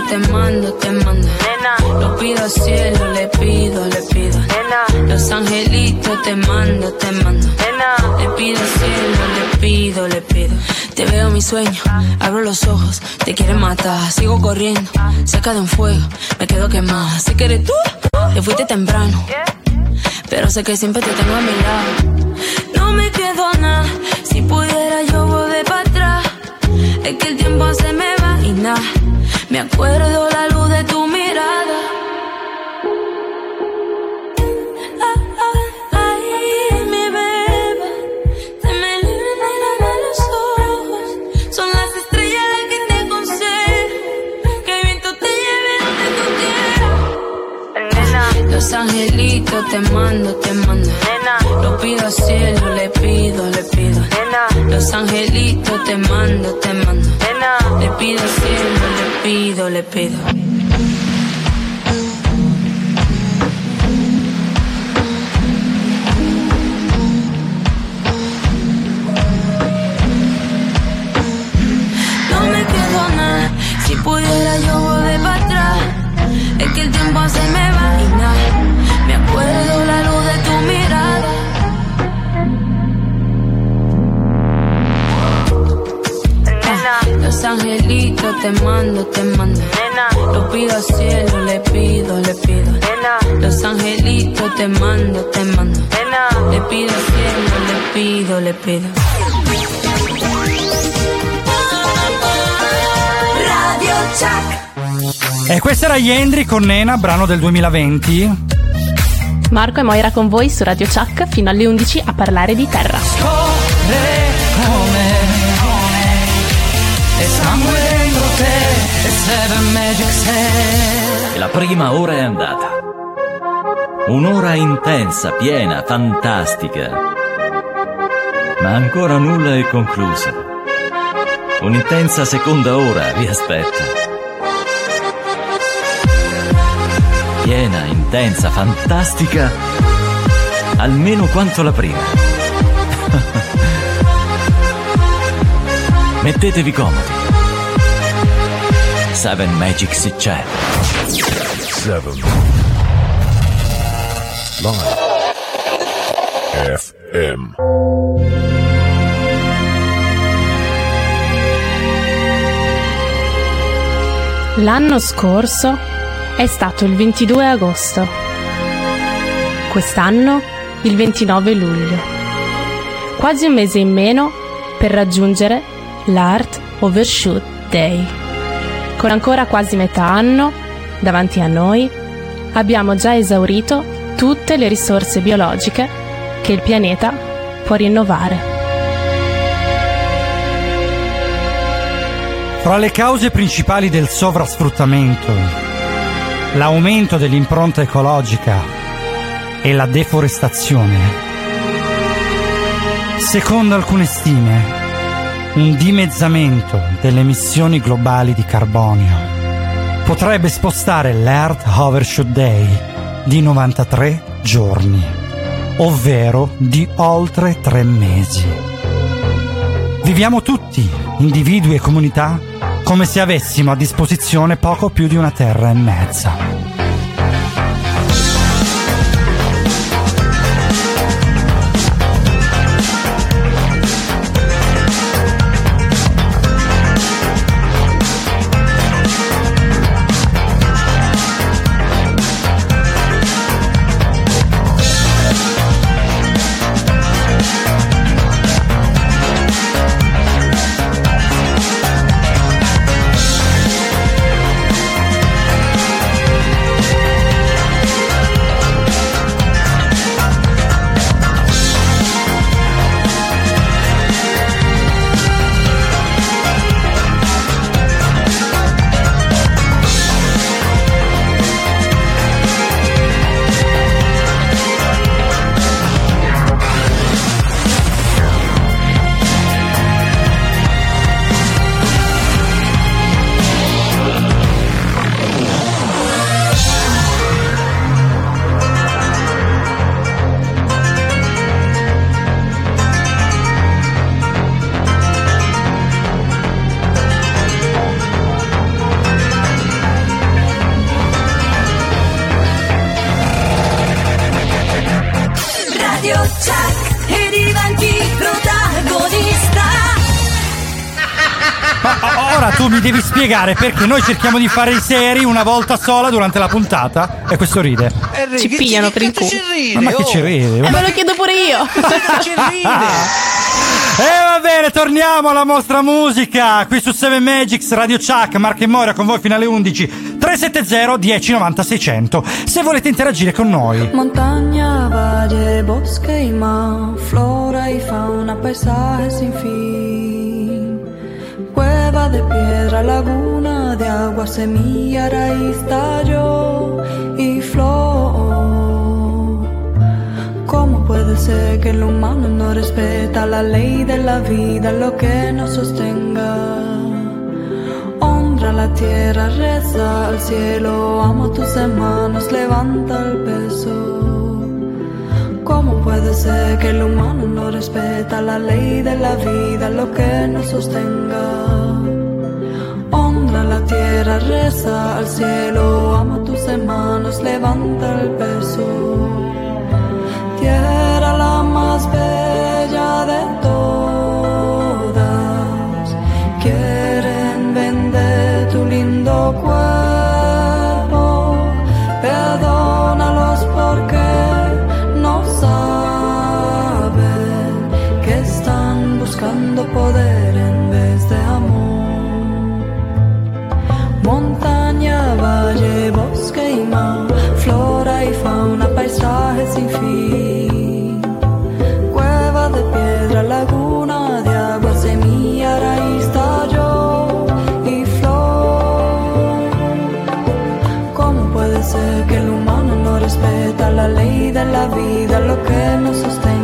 te mando, te mando. Lo pido al cielo, le pido, le pido. Los angelitos te mando, te mando. Le pido al cielo, le pido, le pido. Te veo mi sueño, abro los ojos Te quieren matar, sigo corriendo Cerca de un fuego, me quedo quemada Sé que eres tú, te fuiste temprano. Pero sé que siempre te tengo a mi lado. No me quedo nada, si pudiera yo volver para atrás. Es que el tiempo se me va y nada. Me acuerdo la luz de tu mirada. Ay, mi beba, te me libran de los ojos. Son las estrellas las que te aconsejan. Que el viento te lleve donde tú quieras. Los angelitos te mando, te mando. Lo pido al cielo, le pido, le pido. Los angelitos te mando, te mando. Le pido al cielo, le pido, le pido. No me quedo nada, si pudiera yo volver para atrás. Es que el tiempo se me va y nada. Me acuerdo la luz de tu mirada. Los angelitos te mando, te mando. Lo pido al cielo, le pido, le pido. Los angelitos te mando, te mando. Le pido al cielo, le pido, le pido. Radio Chuck. E questa era Yendri con Nena, brano del 2020. Marco e Moira con voi su Radio Chuck fino alle 11 a parlare di terra. Prima ora è andata. Un'ora intensa, piena, fantastica. Ma ancora nulla è conclusa. Un'intensa seconda ora vi aspetta. Piena, intensa, fantastica, almeno quanto la prima. <laughs> Mettetevi comodi. Seven Magic si c'è. Seven. Live. FM. L'anno scorso è stato il 22 agosto. Quest'anno il 29 luglio. Quasi un mese in meno per raggiungere l'Art Overshoot Day. Con ancora quasi metà anno davanti a noi, abbiamo già esaurito tutte le risorse biologiche che il pianeta può rinnovare. Fra le cause principali del sovrasfruttamento, l'aumento dell'impronta ecologica e la deforestazione, secondo alcune stime, un dimezzamento delle emissioni globali di carbonio potrebbe spostare l'Earth Overshoot Day di 93 giorni, ovvero di oltre tre mesi. Viviamo tutti, individui e comunità, come se avessimo a disposizione poco più di una terra e mezza. Spiegare perché noi cerchiamo di fare i seri una volta sola durante la puntata e questo ride. Ci pigliano per il culo. Ma, ma che ci ride? Eh, me lo chiedo pure io. <laughs> E <laughs> va bene, torniamo alla nostra musica qui su 7 Magics Radio Chuck, Marco e Moira con voi fino alle 11 370 1090 600 se volete interagire con noi. Montaña, valle, bosque y mar, flora y fauna, paisaje sin fin. De piedra, laguna de agua, semilla, raíz, tallo y flor. ¿Cómo puede ser que el humano no respeta la ley de la vida, lo que nos sostenga? Honra la tierra, reza al cielo, amo tus hermanos, levanta el peso. ¿Cómo puede ser que el humano no respeta la ley de la vida, lo que nos sostenga? Honra la tierra, reza al cielo, amo tus hermanos, levanta el peso. Tierra la más bella de hace que el humano no respeta la ley de la vida, lo que nos sostiene.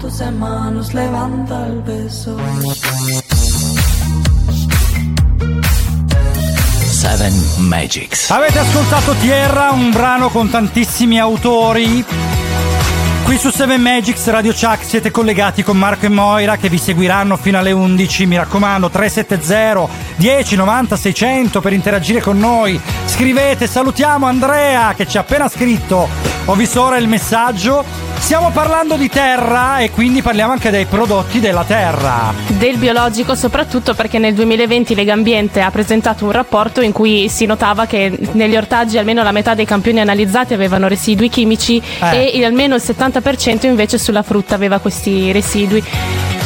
Tus hermanos, levanta el beso. Seven Magics. Avete ascoltato Tierra, un brano con tantissimi autori. Qui su 7 Magics Radio Chuck siete collegati con Marco e Moira che vi seguiranno fino alle 11. Mi raccomando, 370 10 90 600 per interagire con noi. Scrivete, salutiamo Andrea che ci ha appena scritto. Ho visto ora il messaggio. Stiamo parlando di terra e quindi parliamo anche dei prodotti della terra. Del biologico soprattutto perché nel 2020 Legambiente ha presentato un rapporto in cui si notava che negli ortaggi almeno la metà dei campioni analizzati avevano residui chimici Eh. e almeno il 70% invece sulla frutta aveva questi residui.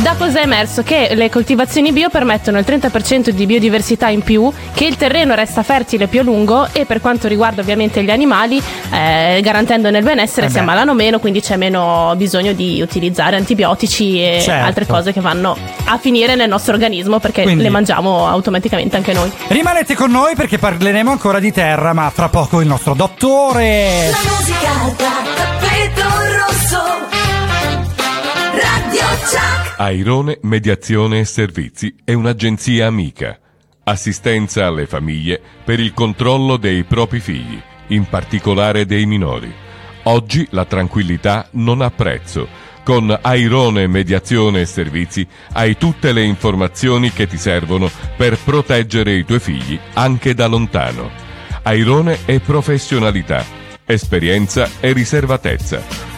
Da cosa è emerso? Che le coltivazioni bio permettono il 30% di biodiversità in più, che il terreno resta fertile più a lungo e per quanto riguarda ovviamente gli animali, eh, garantendone il benessere, Eh si ammalano meno, quindi c'è meno bisogno di utilizzare antibiotici e Certo. altre cose che vanno a finire nel nostro organismo perché Quindi- le mangiamo automaticamente anche noi. Rimanete con noi perché parleremo ancora di terra, ma fra poco il nostro dottore. La musica da tappeto rosso. Airone Mediazione e Servizi è un'agenzia amica. Assistenza alle famiglie per il controllo dei propri figli, in particolare dei minori. Oggi la tranquillità non ha prezzo. Con Airone Mediazione e Servizi hai tutte le informazioni che ti servono per proteggere i tuoi figli anche da lontano. Airone è professionalità, esperienza e riservatezza.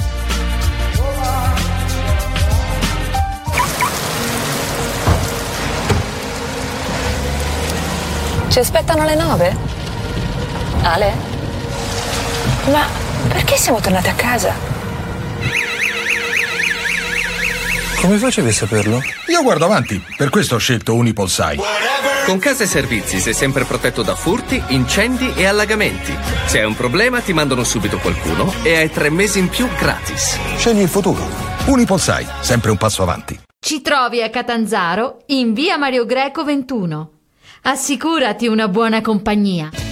Ci aspettano alle nove? Ale? Ma perché siamo tornati a casa? Come facevi a saperlo? Io guardo avanti, per questo ho scelto Unipolsai. Con Casa e Servizi sei sempre protetto da furti, incendi e allagamenti. Se hai un problema ti mandano subito qualcuno e hai tre mesi in più gratis. Scegli il futuro. Unipolsai, sempre un passo avanti. Ci trovi a Catanzaro in via Mario Greco 21. Assicurati una buona compagnia.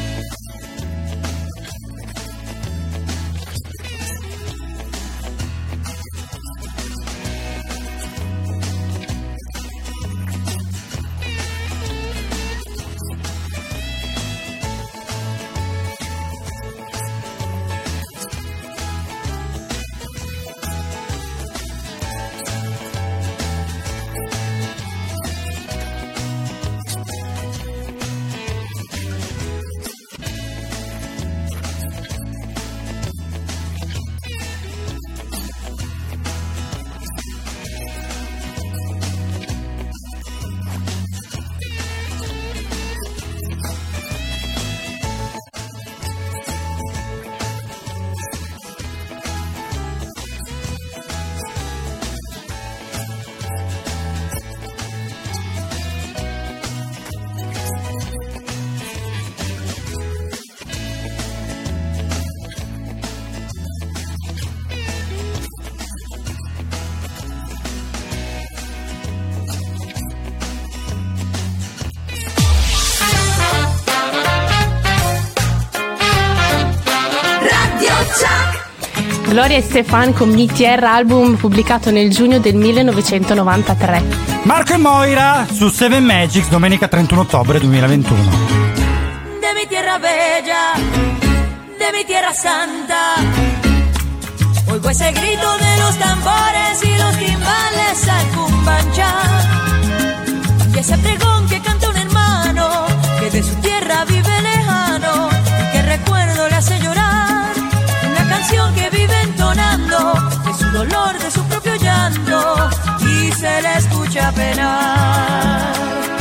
Gloria e Stefan con BTR album pubblicato nel giugno del 1993. Marco e Moira su Seven Magics domenica 31 ottobre 2021. de mi tierra bella, de mi tierra santa. Oigo ese grito de los tambores y los timbales al cumbancha. Y ese pregón que canta un hermano que de su tierra vive lejano y que recuerdo le hace llorar. Canción que vive entonando de su dolor, de su propio llanto y se le escucha penar.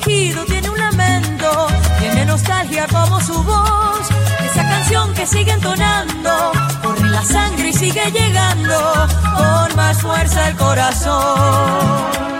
Tiene un lamento, tiene nostalgia como su voz. Esa canción que sigue entonando, corre la sangre y sigue llegando con más fuerza el corazón.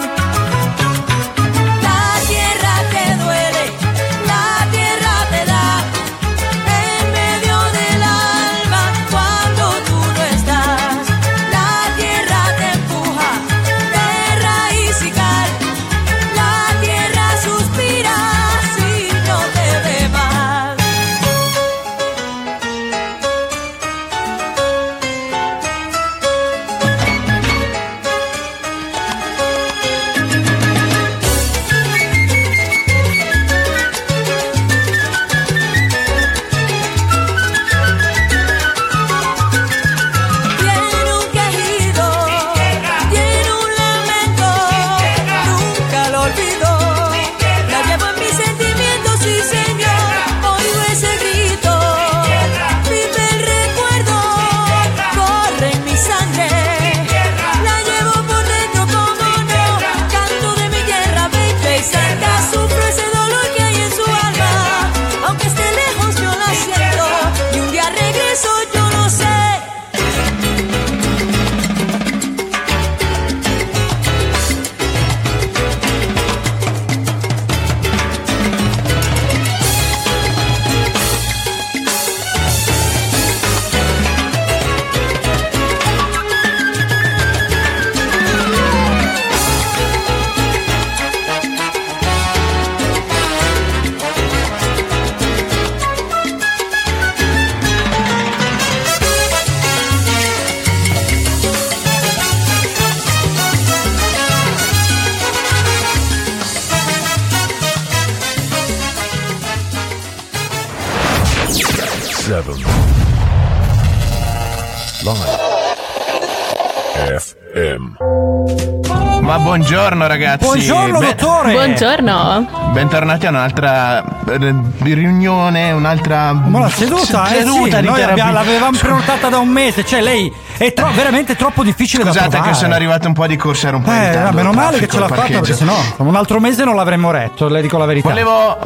Buongiorno ragazzi. Buongiorno, dottore. Buongiorno. Bentornati a un'altra eh, riunione, un'altra Ma la seduta, eh, seduta sì, di noi terapia. abbiamo- l'avevamo prenotata da un mese, cioè lei è tro- veramente troppo difficile da Scusate trovare. che sono arrivato un po' di corsa, era un po' in Eh, ritardo, no, meno male che ce l'ha fatta perché sennò un altro mese non l'avremmo retto, le dico la verità. Volevo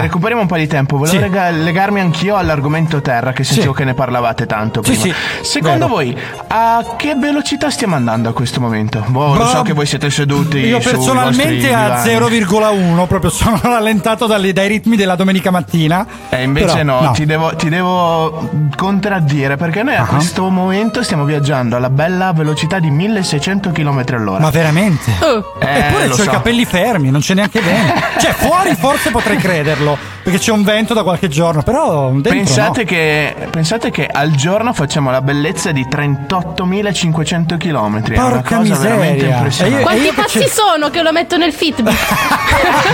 recuperiamo un po' di tempo, volevo Sì. rega- legarmi anch'io all'argomento terra che sentivo Sì. che ne parlavate tanto prima. sì, Secondo vero. voi a che velocità stiamo andando a questo momento? Boh, lo Ma- so che voi siete seduti Io personalmente a divani. 0,1 proprio sono <laughs> rallentato dalle- dai ritmi della domenica mattina. E invece Però, no, Ti, devo, ti devo contraddire perché noi a Ah. questo momento stiamo viaggiando alla bella velocità di 1600 km all'ora. Ma veramente? Eh, Eppure lo c'ho so. i capelli fermi, non c'è neanche vento. <laughs> cioè, fuori forse potrei crederlo, perché c'è un vento da qualche giorno, però dentro Pensate no. che, pensate che al giorno facciamo la bellezza di 38.500 km. È una Porca cosa veramente miseria. impressionante. Quanti passi sono che lo metto nel Fitbit? <laughs>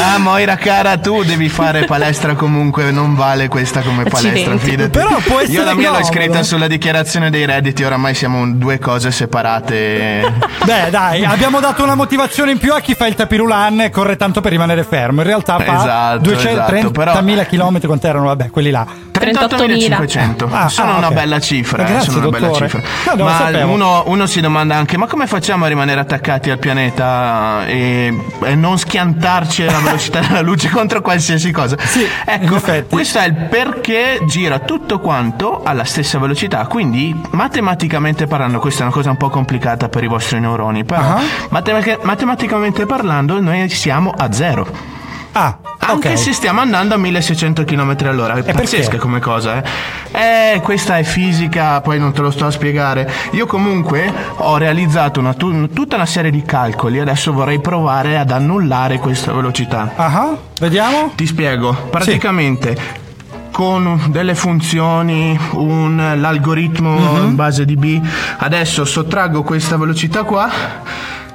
Ah, Moira cara, tu devi fare palestra comunque, non vale questa come palestra, fidati. Però può essere Io la mia l'ho comodo. iscritta sulla dichiarazione dei redditi, oramai siamo due cose separate. Beh, dai, abbiamo dato una motivazione in più a chi fa il tapirulan e corre tanto per rimanere fermo. In realtà fa Esatto, 230.000 km, quanti erano? Vabbè, quelli là. 38.500 Ah, sono ah, una ok. bella cifra, Eh, eh, grazie, sono una bella dottore. cifra. No, Ma uno, uno si domanda anche: ma come facciamo a rimanere attaccati al pianeta e, e non schiantarci alla velocità della luce <laughs> contro qualsiasi cosa? ecco, questo è il perché gira tutto quanto alla stessa velocità. Quindi, matematicamente parlando, questa è una cosa un po' complicata per i vostri neuroni, però Ah. matematica- matematicamente parlando, noi siamo a zero. Ah, Anche ok. se stiamo andando a 1600 km all'ora, è pazzesca perché? come cosa, eh. Eh, questa è fisica, poi non te lo sto a spiegare. Io comunque ho realizzato una tu- tutta una serie di calcoli, adesso vorrei provare ad annullare questa velocità. Ah, vediamo. Ti spiego, praticamente con delle funzioni, un, l'algoritmo Mhm. in base di B, adesso sottraggo questa velocità qua.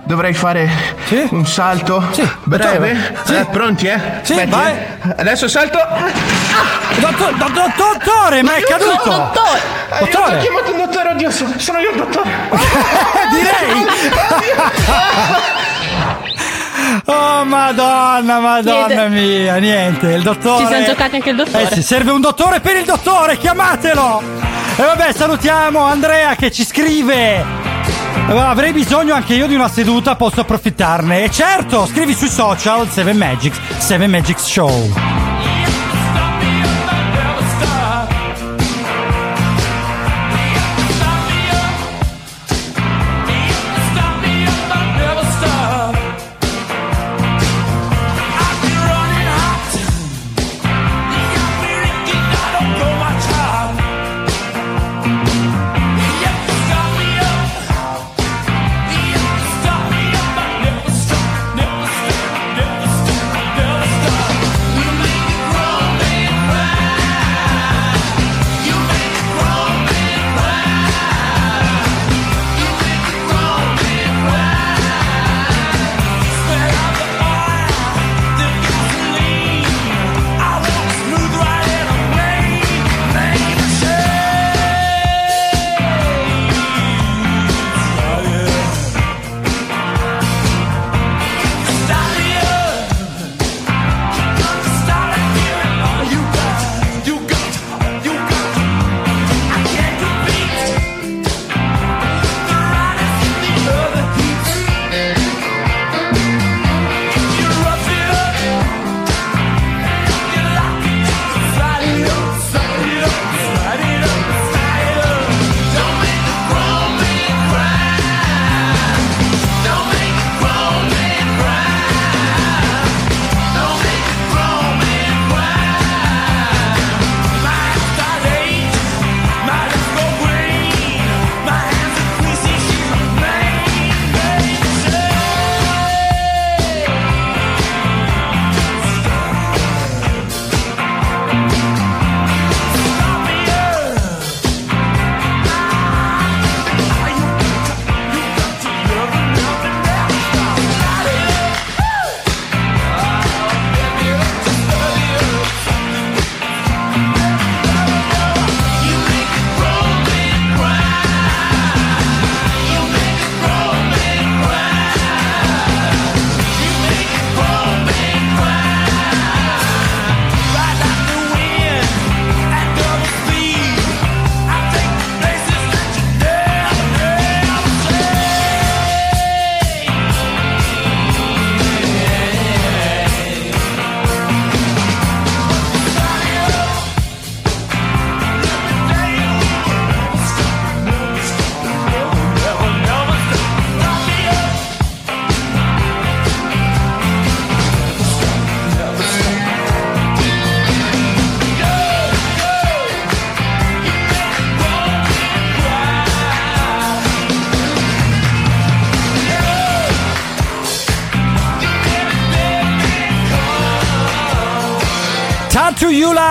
Dovrei fare un salto breve. Sì. Eh, pronti, eh? Sì, Aspetti, vai. eh. Adesso salto. Dottor- do- do- dottore, ma è Aiuto, caduto! dottore! Aiuto, Dottore! ho chiamato un dottore, oddio, sono, sono io il dottore. <laughs> Oh madonna, madonna Niente. mia, niente, il dottore. Ci siamo giocati anche il dottore. Eh sì, serve un dottore per il dottore, chiamatelo! E vabbè, salutiamo Andrea che ci scrive. Eh, Avrei bisogno anche io di una seduta, posso approfittarne. E certo, scrivi sui social 7 Magics, 7 Magics Show.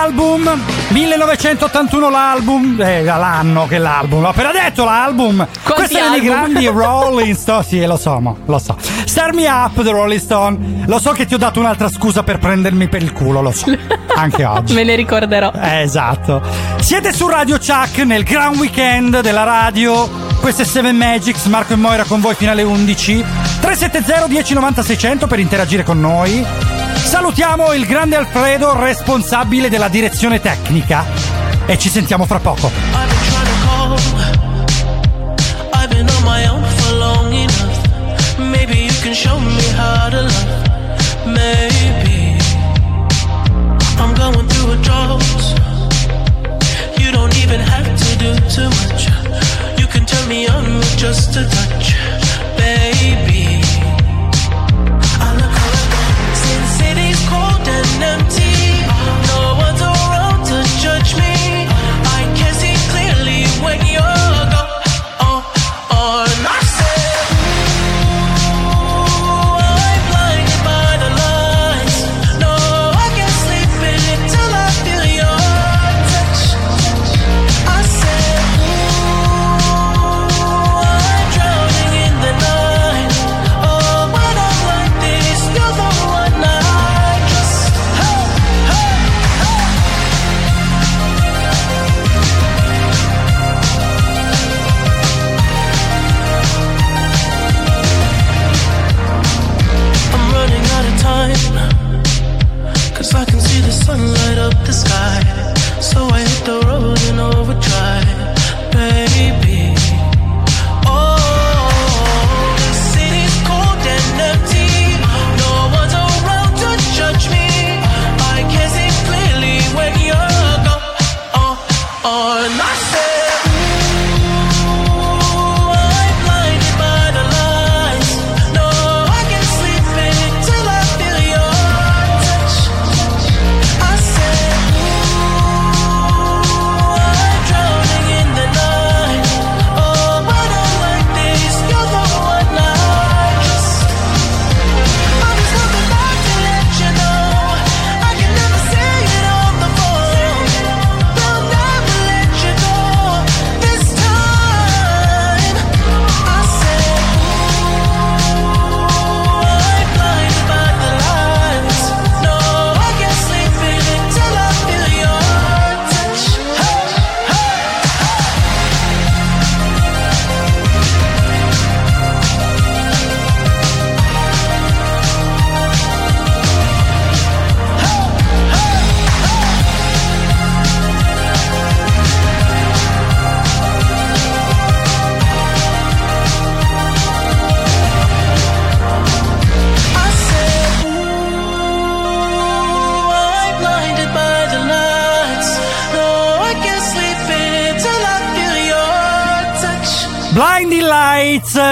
L'album 1981 l'album eh, l'anno che l'album l'ho appena detto l'album questi erano i album? grandi Rolling Stone sì lo so mo, lo so Star Me Up The Rolling Stone lo so che ti ho dato un'altra scusa per prendermi per il culo lo so anche <laughs> oggi Me ne ricorderò. Eh, esatto. Siete su Radio Chuck nel gran weekend della radio. Questo è Seven Magics, Marco e Moira con voi fino alle 11. 370 1090 600 per interagire con noi. Salutiamo il grande Alfredo, responsabile della direzione tecnica. E ci sentiamo fra poco. You don't even have to do too much. You can turn me on with just a touch,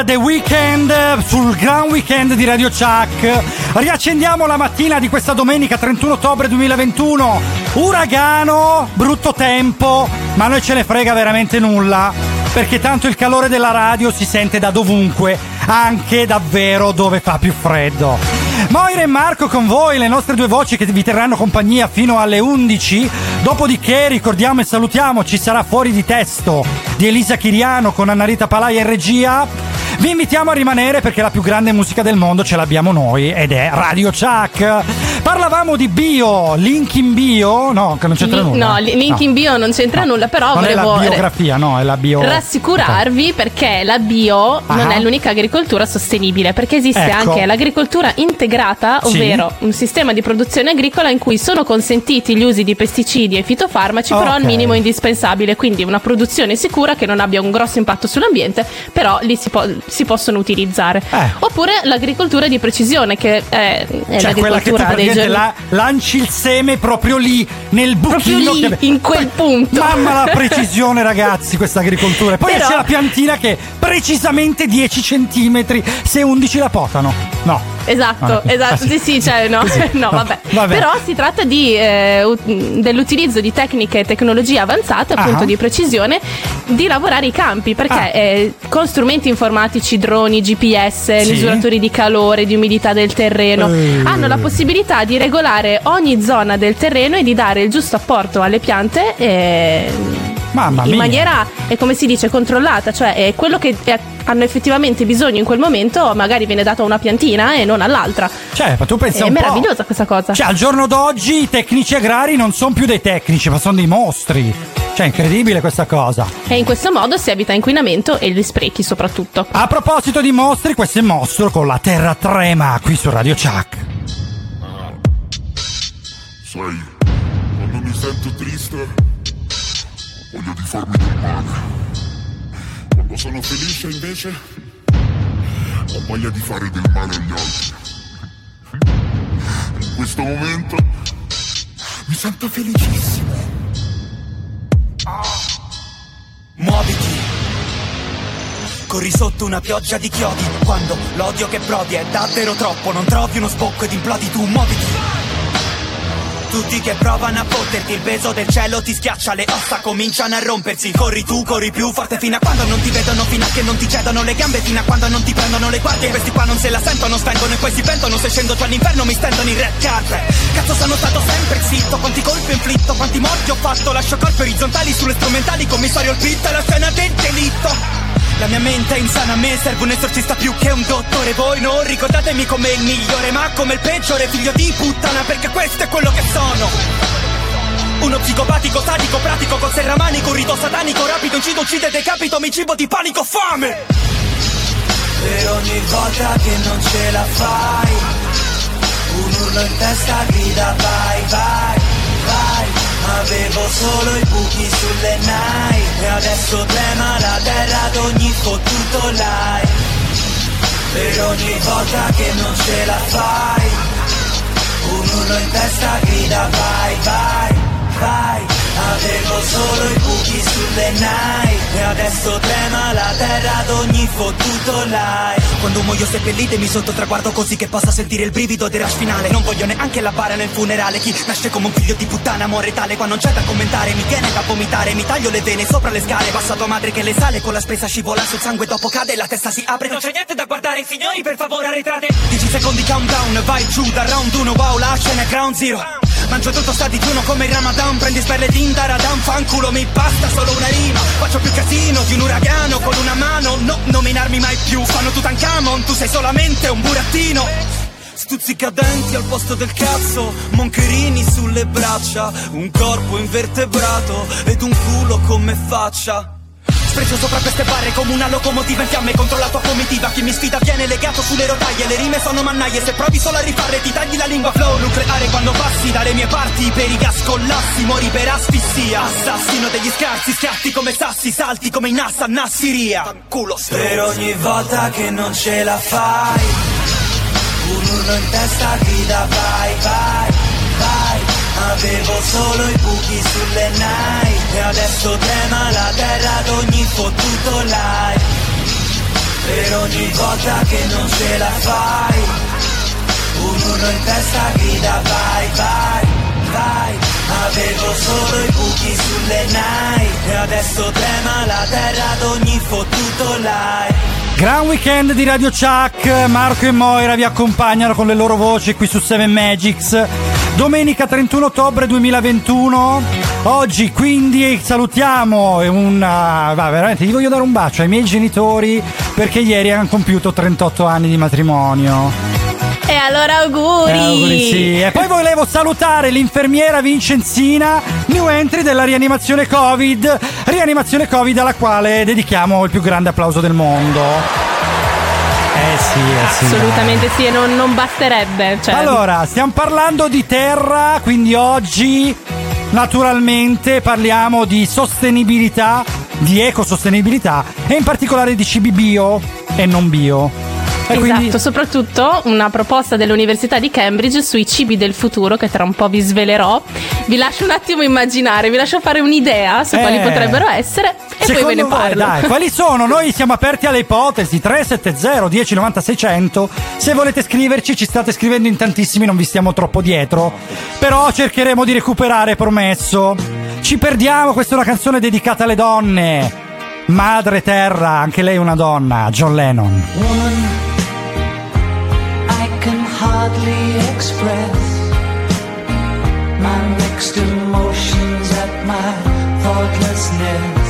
The Weekend, sul gran weekend di Radio Chuck. Riaccendiamo la mattina di questa domenica 31 ottobre 2021. Uragano, brutto tempo, ma noi ce ne frega veramente nulla. Perché tanto il calore della radio si sente da dovunque, anche davvero dove fa più freddo. Moira e Marco con voi, le nostre due voci che vi terranno compagnia fino alle 11. Dopodiché ricordiamo e salutiamo, ci sarà fuori di testo di Elisa Chiriano con Annarita Palaia in regia. Vi invitiamo a rimanere perché la più grande musica del mondo ce l'abbiamo noi ed è Radio Chuck. Parlavamo di bio, link in bio, no, che non c'entra Link- nulla. no, li- link in bio non c'entra nulla, però non è volevo la biografia, no, è la bio. rassicurarvi perché la bio non Ah. è l'unica agricoltura sostenibile, perché esiste Ecco. anche l'agricoltura integrata, Sì. ovvero un sistema di produzione agricola in cui sono consentiti gli usi di pesticidi e fitofarmaci, però al minimo indispensabile, quindi una produzione sicura che non abbia un grosso impatto sull'ambiente, però li si, po- si possono utilizzare. Oppure l'agricoltura di precisione, che è, è Eh. Cioè tu l'agricoltura dei praticamente giorni. la- lanci il seme proprio lì nel Proprio buchino lì, che- in quel punto. Mamma la <laughs> precisione ragazzi questa agricoltura E poi Però- c'è la piantina che precisamente 10 centimetri se 11 la potano no Esatto, Ah, esatto, sì, sì, cioè, no, <laughs> no, vabbè. Vabbè. Però si tratta di, eh, ut- dell'utilizzo di tecniche e tecnologie avanzate, appunto Ah. di precisione, di lavorare i campi, perché eh, con strumenti informatici, droni, GPS, Sì. misuratori di calore, di umidità del terreno, Eh. hanno la possibilità di regolare ogni zona del terreno e di dare il giusto apporto alle piante. eh, Mamma in mia. maniera, è come si dice, controllata, cioè è quello che eh, hanno effettivamente bisogno in quel momento magari viene dato a una piantina e non all'altra. Cioè, ma tu pensa È un po'. meravigliosa questa cosa. Cioè, al giorno d'oggi i tecnici agrari non sono più dei tecnici, ma sono dei mostri. Cioè, incredibile questa cosa. E in questo modo si evita inquinamento e gli sprechi soprattutto. A proposito di mostri, questo è Mostro con la terra trema qui su Radio Chuck. Sai, quando mi sento triste, voglio di farmi del male. Quando sono felice, invece, ho voglia di fare del male agli altri. In questo momento mi sento felicissimo. Muoviti. Corri sotto una pioggia di chiodi Quando l'odio che provi è davvero troppo Non trovi uno sbocco ed implodi tu Muoviti tutti che provano a fotterti. Il peso del cielo ti schiaccia Le ossa cominciano a rompersi. Corri tu, corri più forte fino a quando non ti vedono Fino a che non ti cedono le gambe Fino a quando non ti prendono le guardie. Questi qua non se la sentono Spengono e poi si pentono Se scendo giù all'inferno mi stendono in red carpet Cazzo sono stato sempre zitto. Quanti colpi ho inflitto Quanti morti ho fatto. Lascio colpi orizzontali sulle strumentali Commissario il è la scena del delitto la mia mente è insana, a me serve un esorcista più che un dottore. Voi non ricordatemi come il migliore, ma come il peggiore figlio di puttana Perché questo è quello che sono. Uno psicopatico, sadico, pratico, col serramanico rito satanico, rapido, incido, uccide, decapito Mi cibo di panico, fame. Per ogni volta che non ce la fai Un urlo in testa grida vai, vai Avevo solo i buchi sulle nai E adesso trema la terra ad ogni fottuto live Per ogni volta che non ce la fai Un urlo in testa grida vai, vai, vai Avevo solo i buchi sulle nai. E adesso trema la terra ad ogni fottuto live Quando muoio seppellitemi sotto traguardo così che possa sentire il brivido del rush finale. Non voglio neanche la bara nel funerale. Chi nasce come un figlio di puttana muore tale. Qua non c'è da commentare, mi viene da vomitare. Mi taglio le vene sopra le scale. Passa tua madre che le sale Con la spesa scivola sul sangue. Dopo cade La testa si apre. Non c'è niente da guardare signori per favore arretrate. 10 secondi countdown Vai giù da round 1 Wow la scena ground zero Mangio tutto sta digiuno come il Ramadan. Prendi sperle din taradam Fanculo mi basta solo una rima. Faccio più casino di un uragano Con una mano. No, nominarmi mai più. Fanno Tutankhamon Tu sei solamente un burattino. Stuzzicadenti al posto del cazzo Moncherini sulle braccia Un corpo invertebrato Ed un culo come faccia Sprezzo sopra queste barre come una locomotiva in fiamme. Contro la tua comitiva Chi mi sfida viene legato sulle rotaie. Le rime sono mannaie Se provi solo a rifarle ti tagli la lingua. Flow nucleare quando passi dalle mie parti. Per i gas collassi muori per asfissia. Assassino degli scarsi Scatti come sassi Salti come in Nassa Nassiria. Culo Per ogni volta che non ce la fai Un urlo in testa grida vai, vai Avevo solo i buchi sulle nai E adesso trema la terra ad ogni fottuto live Per ogni volta che non ce la fai Un urlo in testa grida vai, vai, vai. Avevo solo i buchi sulle nai E adesso trema la terra ad ogni fottuto live Gran weekend di Radio Chuck, Marco e Moira vi accompagnano con le loro voci qui su 7 Magics. Domenica 31 ottobre 2021. Oggi quindi salutiamo una... Va, veramente gli voglio dare un bacio ai miei genitori perché ieri hanno compiuto 38 anni di matrimonio. E allora auguri! Eh, auguri, sì. E poi volevo salutare l'infermiera Vincenzina, new entry della rianimazione Covid. Rianimazione Covid alla quale dedichiamo il più grande applauso del mondo. Eh sì, eh sì. Assolutamente sì, e non, non basterebbe. Cioè, Allora, stiamo parlando di terra, quindi oggi naturalmente parliamo di sostenibilità, di ecosostenibilità e in particolare di cibi bio e non bio. E Esatto, quindi soprattutto una proposta dell'Università di Cambridge sui cibi del futuro, che tra un po' vi svelerò, Vi lascio un attimo immaginare, vi lascio fare un'idea su quali Eh. potrebbero essere e poi ve ne voi, parlo. dai, <laughs> quali sono? Noi siamo aperti alle ipotesi 370 10 90 600. Se volete scriverci, ci state scrivendo in tantissimi, non vi stiamo troppo dietro. Però cercheremo di recuperare, promesso. Ci perdiamo, questa è una canzone dedicata alle donne. Madre terra, anche lei una donna, John Lennon. Woman, hardly express my mixed emotions at my thoughtlessness.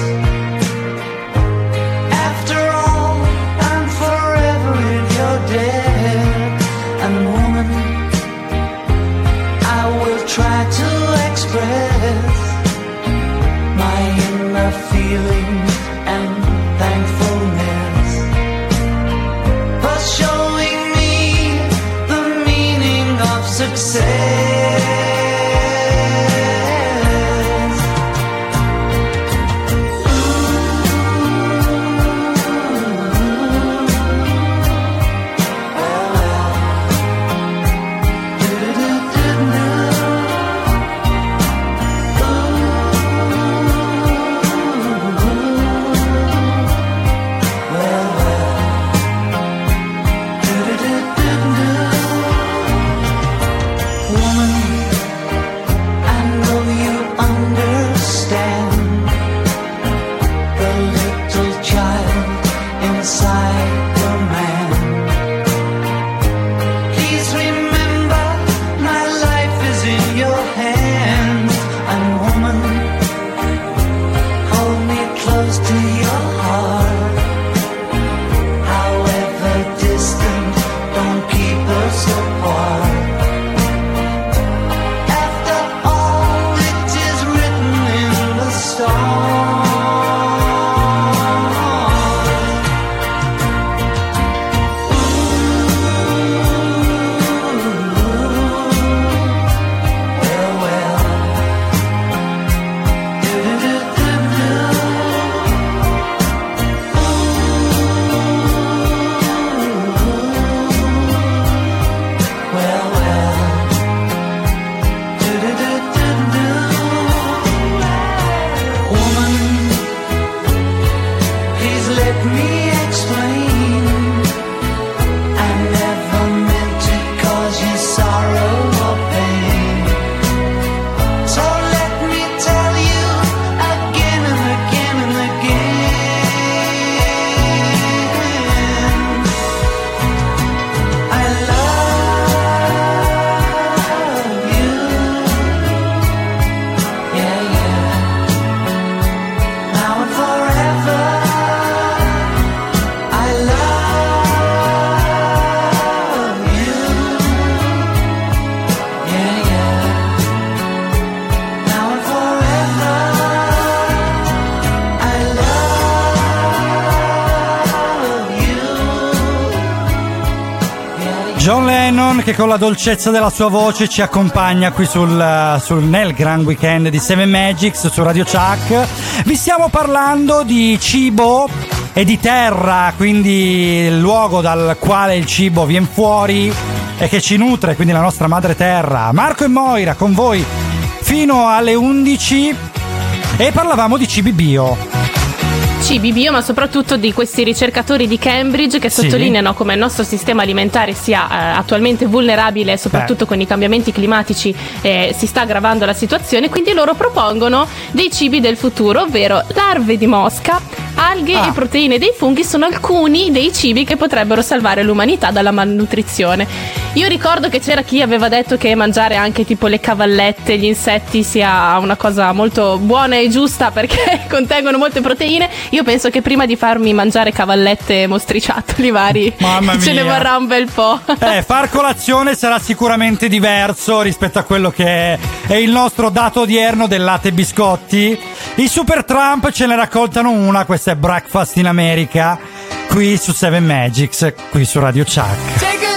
John Lennon che con la dolcezza della sua voce ci accompagna qui sul, sul- nel Grand Weekend di Seven Magics su Radio Chuck. Vi stiamo parlando di cibo e di terra, quindi il luogo dal quale il cibo viene fuori e che ci nutre, quindi la nostra madre terra. Marco e Moira con voi fino alle 11 e parlavamo di cibi bio. Cibi bio, ma soprattutto di questi ricercatori di Cambridge che Sì. sottolineano come il nostro sistema alimentare sia eh, attualmente vulnerabile, soprattutto con i cambiamenti climatici eh, si sta aggravando la situazione, quindi loro propongono dei cibi del futuro, ovvero larve di mosca, alghe Ah. e proteine dei funghi sono alcuni dei cibi che potrebbero salvare l'umanità dalla malnutrizione. Io ricordo che c'era chi aveva detto che mangiare anche tipo le cavallette, gli insetti sia una cosa molto buona e giusta perché <laughs> contengono molte proteine. Io penso che prima di farmi mangiare cavallette e mostriciattoli vari Mamma <laughs> ce ne vorrà un bel po'. Eh, far colazione sarà sicuramente diverso rispetto a quello che è, è il nostro dato odierno del latte e biscotti. I Super Trump ce ne raccontano una, questa è Breakfast in America, qui su Seven Magics, qui su Radio Chuck.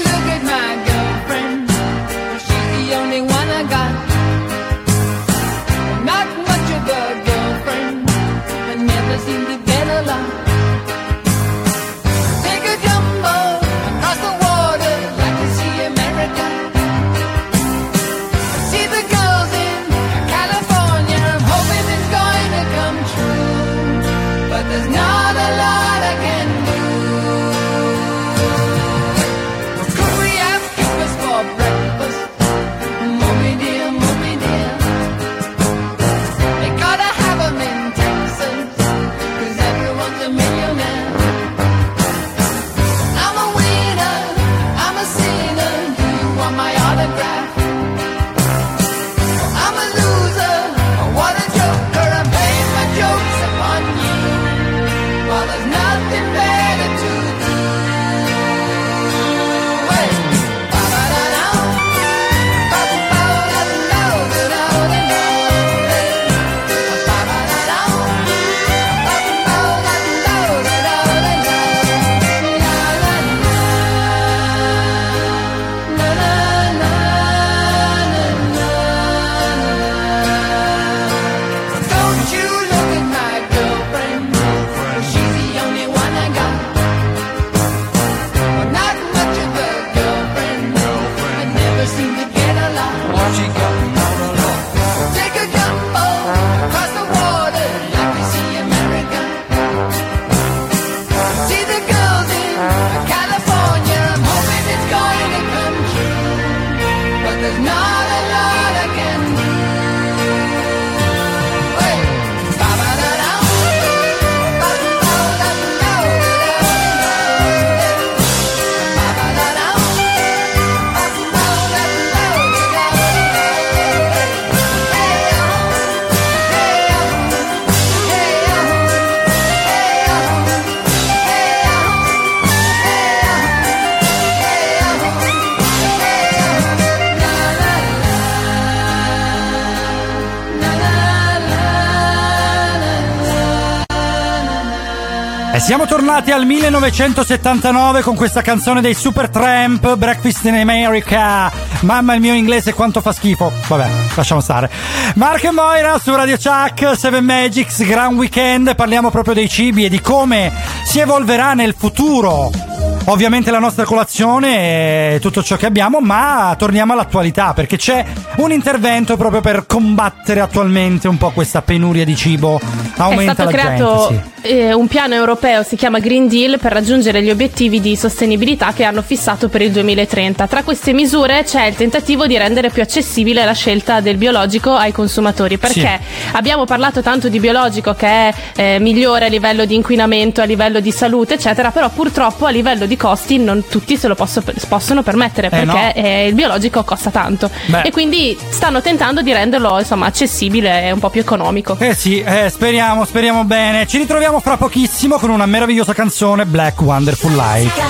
Siamo tornati al 1979 con questa canzone dei Supertramp, Breakfast in America. Mamma il mio inglese quanto fa schifo. Vabbè, lasciamo stare. Marco e Moira su Radio Chuck, Seven Magics, Gran Weekend. Parliamo proprio dei cibi e di come si evolverà nel futuro. Ovviamente la nostra colazione è tutto ciò che abbiamo, ma torniamo all'attualità perché c'è un intervento proprio per combattere attualmente un po' questa penuria di cibo. Aumenta è stato creato gente, sì. eh, un piano europeo, si chiama Green Deal, per raggiungere gli obiettivi di sostenibilità che hanno fissato per il 2030. Tra queste misure c'è il tentativo di rendere più accessibile la scelta del biologico ai consumatori, perché abbiamo parlato tanto di biologico che è eh, migliore a livello di inquinamento, a livello di salute, eccetera, però purtroppo a livello di costi non tutti se lo posso- possono permettere Eh, perché no. eh, il biologico costa tanto Beh. e quindi stanno tentando di renderlo insomma accessibile e un po' più economico. Eh sì, eh, speriamo, speriamo bene. Ci ritroviamo fra pochissimo con una meravigliosa canzone Black Wonderful Life.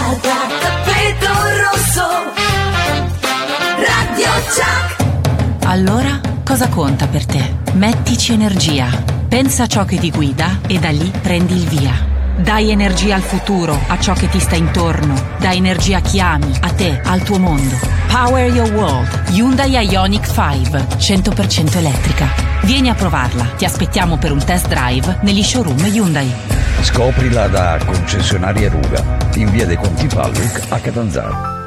Allora, cosa conta per te? Mettici energia. Pensa a ciò che ti guida e da lì prendi il via. Dai energia al futuro, a ciò che ti sta intorno. Dai energia a chi ami, a te, al tuo mondo. Power your world. Hyundai Ioniq 5, 100% elettrica. Vieni a provarla. Ti aspettiamo per un test drive negli showroom Hyundai. Scoprila da concessionaria Ruga in via dei Conti Palluc a Catanzaro.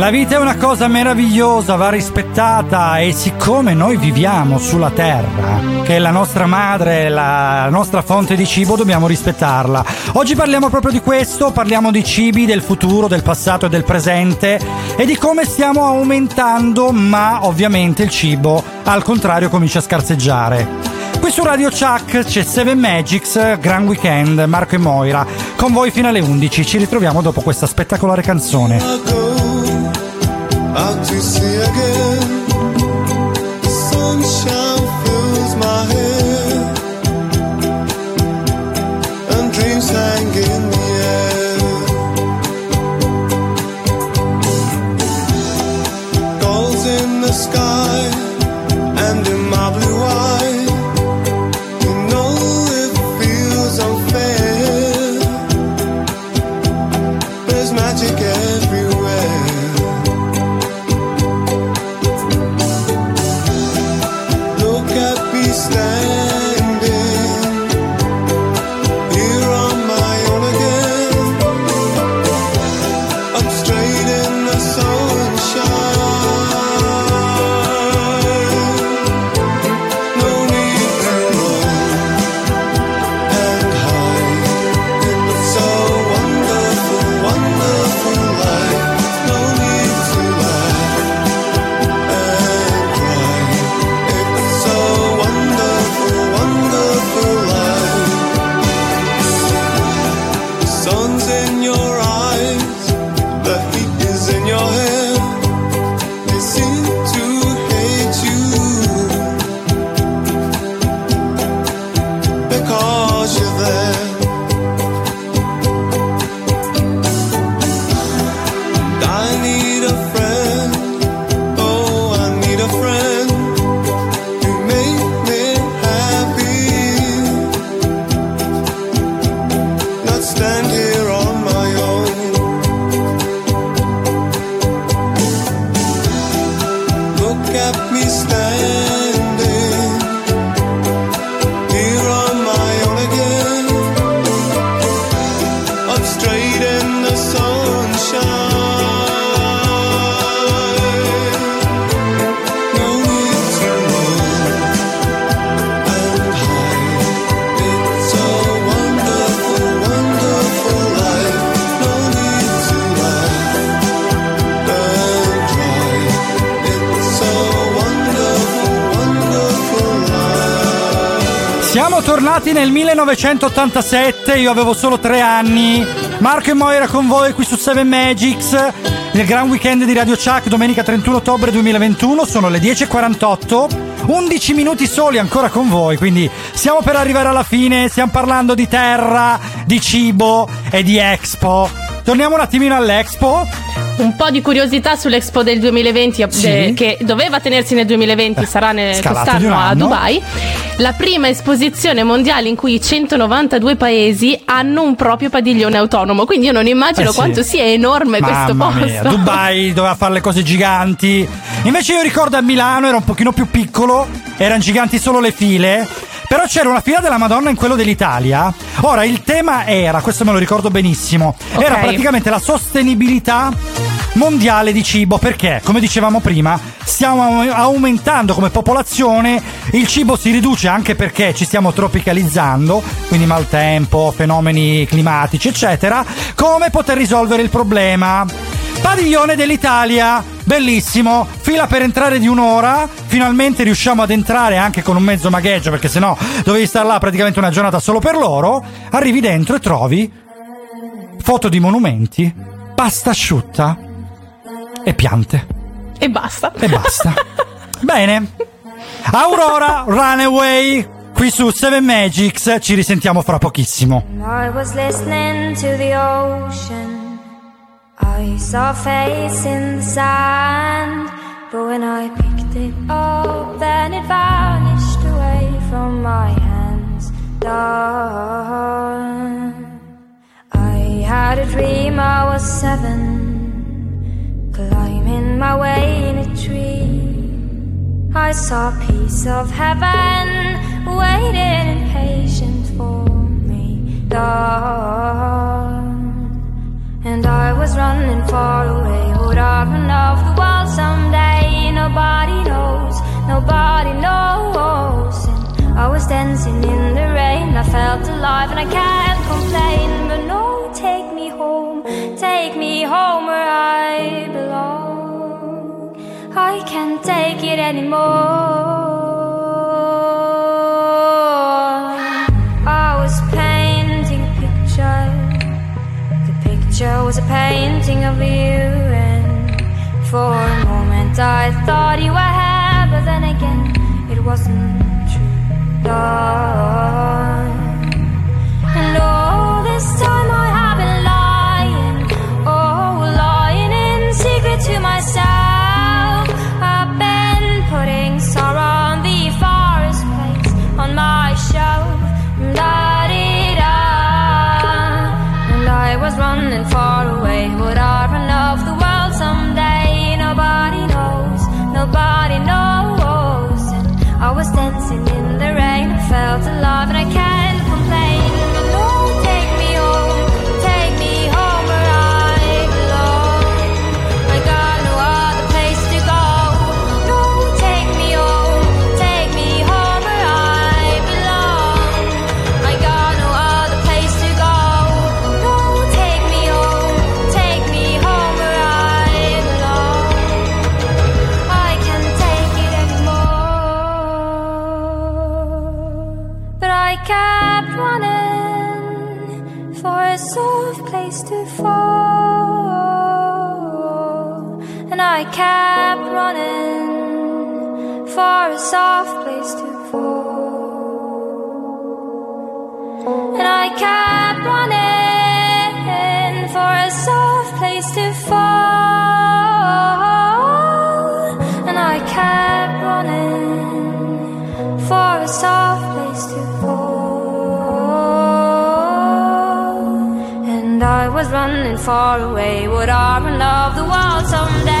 La vita è una cosa meravigliosa, va rispettata e siccome noi viviamo sulla terra, che è la nostra madre, la nostra fonte di cibo, dobbiamo rispettarla. Oggi parliamo proprio di questo, parliamo di cibi, del futuro, del passato e del presente e di come stiamo aumentando, ma ovviamente il cibo al contrario comincia a scarseggiare. Qui su Radio Chuck c'è Seven Magics, Gran Weekend, Marco e Moira. Con voi fino alle 11. Ci ritroviamo dopo questa spettacolare canzone. Out to sea again. 1987, io avevo solo tre anni. Marco e Moira con voi qui su 7 Magics. Nel gran weekend di Radio Chuck, domenica 31 ottobre 2021, sono le 10.48. 11 minuti soli ancora con voi, quindi siamo per arrivare alla fine. Stiamo parlando di terra, di cibo e di Expo. Torniamo un attimino all'Expo. Un po' di curiosità sull'Expo del 2020 Sì. eh, che doveva tenersi nel 2020, sarà nel- quest'anno a. Dubai. La prima esposizione mondiale in cui 192 paesi hanno un proprio padiglione autonomo, quindi io non immagino Eh sì. quanto sia enorme questo Mamma posto. mia, Dubai <laughs> doveva fare le cose giganti. Invece io ricordo a Milano era un pochino più piccolo, erano giganti solo le file. Però c'era una fila della Madonna in quello dell'Italia. Ora il tema era, questo me lo ricordo benissimo, era Ok. praticamente la sostenibilità mondiale di cibo perché, come dicevamo prima, stiamo au- aumentando come popolazione, il cibo si riduce anche perché ci stiamo tropicalizzando, quindi maltempo, fenomeni climatici, eccetera. Come poter risolvere il problema? Padiglione dell'Italia, bellissimo, fila per entrare di un'ora, finalmente riusciamo ad entrare anche con un mezzo magheggio perché sennò dovevi stare là praticamente una giornata solo per loro, arrivi dentro e trovi foto di monumenti, pasta asciutta e piante. E basta. E basta. <laughs> Bene. Aurora Runaway qui su 7 Magics, ci risentiamo fra pochissimo. I was listening to the ocean. I saw a face in the sand. But when I picked it up, then it vanished away from my hands. Done. I had a dream I was seven, climbing my way in a tree. I saw a piece of heaven waiting impatient for me. Dawn. And I was running far away. Would I run off the world someday? Nobody knows, nobody knows. And I was dancing in the rain. I felt alive and I can't complain. But no, take me home, take me home where I belong. I can't take it anymore. I was painting a picture. The picture was a painting of you, and for a moment I thought you were here, but then again it wasn't true. Dawn. And all this time I a soft place to fall. And I kept running for a soft place to fall. And I kept running for a soft place to fall. And I was running far away. Would I run love the world someday?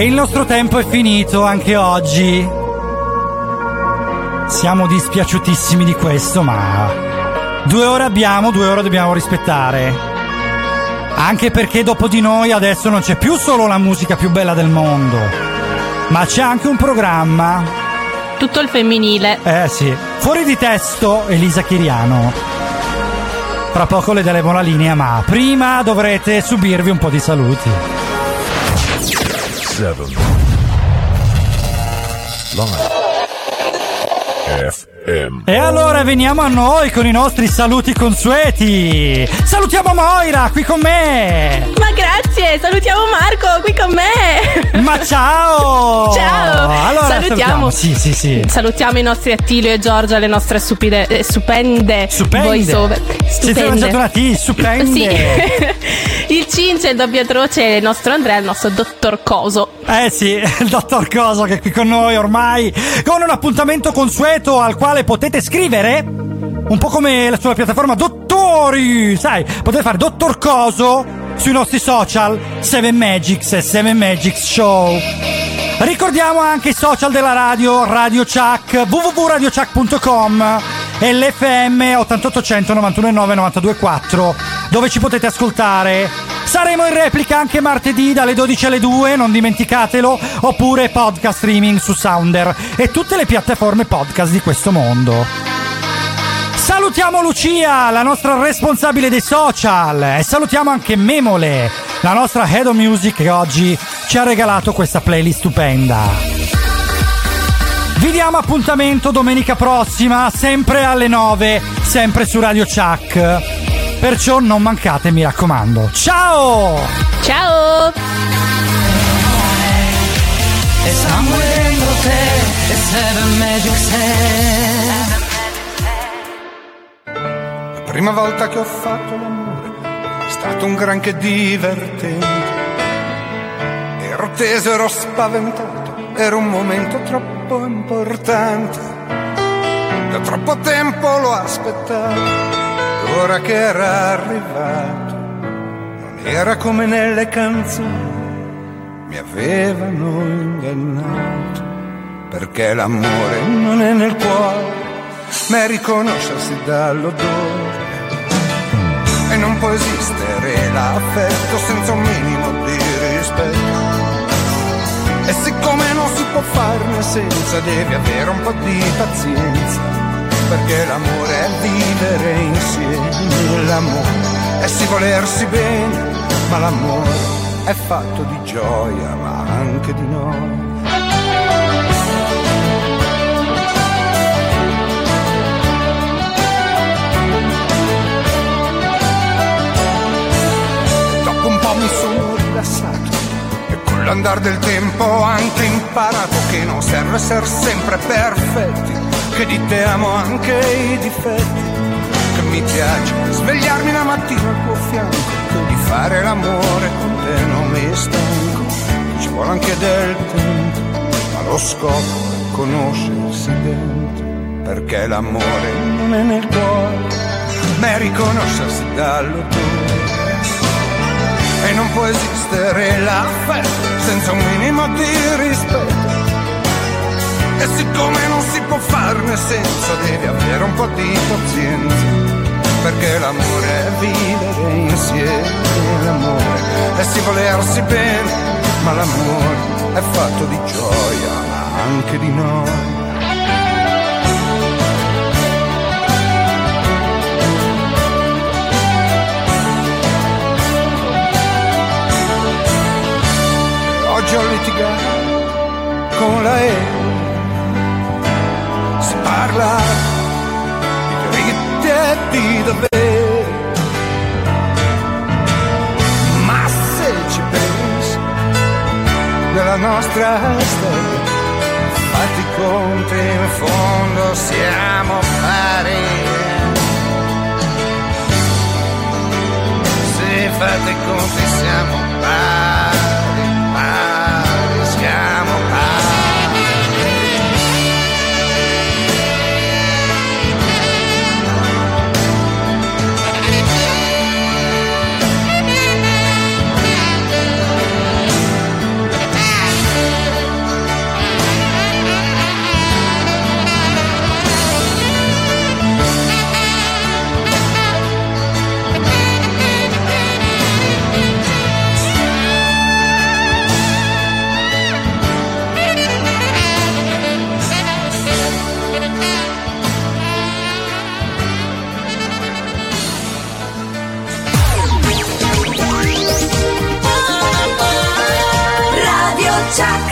E il nostro tempo è finito anche oggi. Siamo dispiaciutissimi di questo, ma due ore abbiamo, due ore dobbiamo rispettare. Anche perché dopo di noi adesso non c'è più solo la musica più bella del mondo, ma c'è anche un programma. Tutto il femminile. Eh sì. Fuori di testo, Elisa Chiriano. Fra poco le daremo la linea, ma prima dovrete subirvi un po' di saluti. 7 Live FM E allora veniamo a noi con i nostri saluti consueti. Salutiamo Moira qui con me. Ma grazie, salutiamo Marco qui con me. Ma ciao! <laughs> Ciao! Allora salutiamo. Sì, sì, sì. Salutiamo i nostri Attilio e Giorgia, le nostre stupide, eh, stupende, Stupende. voice over. Siete lanciato una T, stupende. Sì. <laughs> il Cince, il doppio atroce il nostro Andrea, il nostro dottor Coso. Eh sì, <laughs> il dottor Coso che è qui con noi ormai con un appuntamento consueto al quale potete scrivere un po' come sulla piattaforma Dottori, sai, potete fare Dottor Coso sui nostri social 7 Magics e 7 Magics Show. Ricordiamo anche i social della radio, Radio Chuck, www.radiochuck.com e l'FM 8800 919 924 dove ci potete ascoltare. Saremo in replica anche martedì dalle 12 alle 2, non dimenticatelo, oppure podcast streaming su Sounder e tutte le piattaforme podcast di questo mondo. Salutiamo Lucia, la nostra responsabile dei social, e salutiamo anche Memole, la nostra head of music che oggi ci ha regalato questa playlist stupenda. Vi diamo appuntamento domenica prossima, sempre alle 9, sempre su Radio Chuck. Perciò non mancate, mi raccomando. Ciao! Ciao! E somewhere dentro te e seven magic set prima volta che ho fatto l'amore è stato un granché divertente. Ero teso, ero spaventato, era un momento troppo importante. Da troppo tempo l'ho aspettato, ora che era arrivato, non era come nelle canzoni, mi avevano ingannato. Perché l'amore non è nel cuore, ma è riconoscersi dall'odore. Non può esistere l'affetto senza un minimo di rispetto. E siccome non si può farne senza, devi avere un po' di pazienza. Perché l'amore è vivere insieme, l'amore è si volersi bene, ma l'amore è fatto di gioia, ma anche di noi. Rilassato. E con l'andar del tempo ho anche imparato che non serve essere sempre perfetti, che di te amo anche i difetti, che mi piace svegliarmi la mattina al tuo fianco, che di fare l'amore con te non mi stanco, ci vuole anche del tempo, ma lo scopo è conoscersi dentro, perché l'amore non è nel cuore, ma è riconoscersi dall'odore e non può esistere l'affetto senza un minimo di rispetto. E siccome non si può farne senza, devi avere un po' di pazienza, perché l'amore è vivere insieme, l'amore è si volersi bene, ma l'amore è fatto di gioia, ma anche di noi. Ho litigato con la E. Si parla di diritti e di doveri. Ma se ci pensi, nella nostra storia, fatti conti in fondo siamo pari. Fate siamo pari, shot.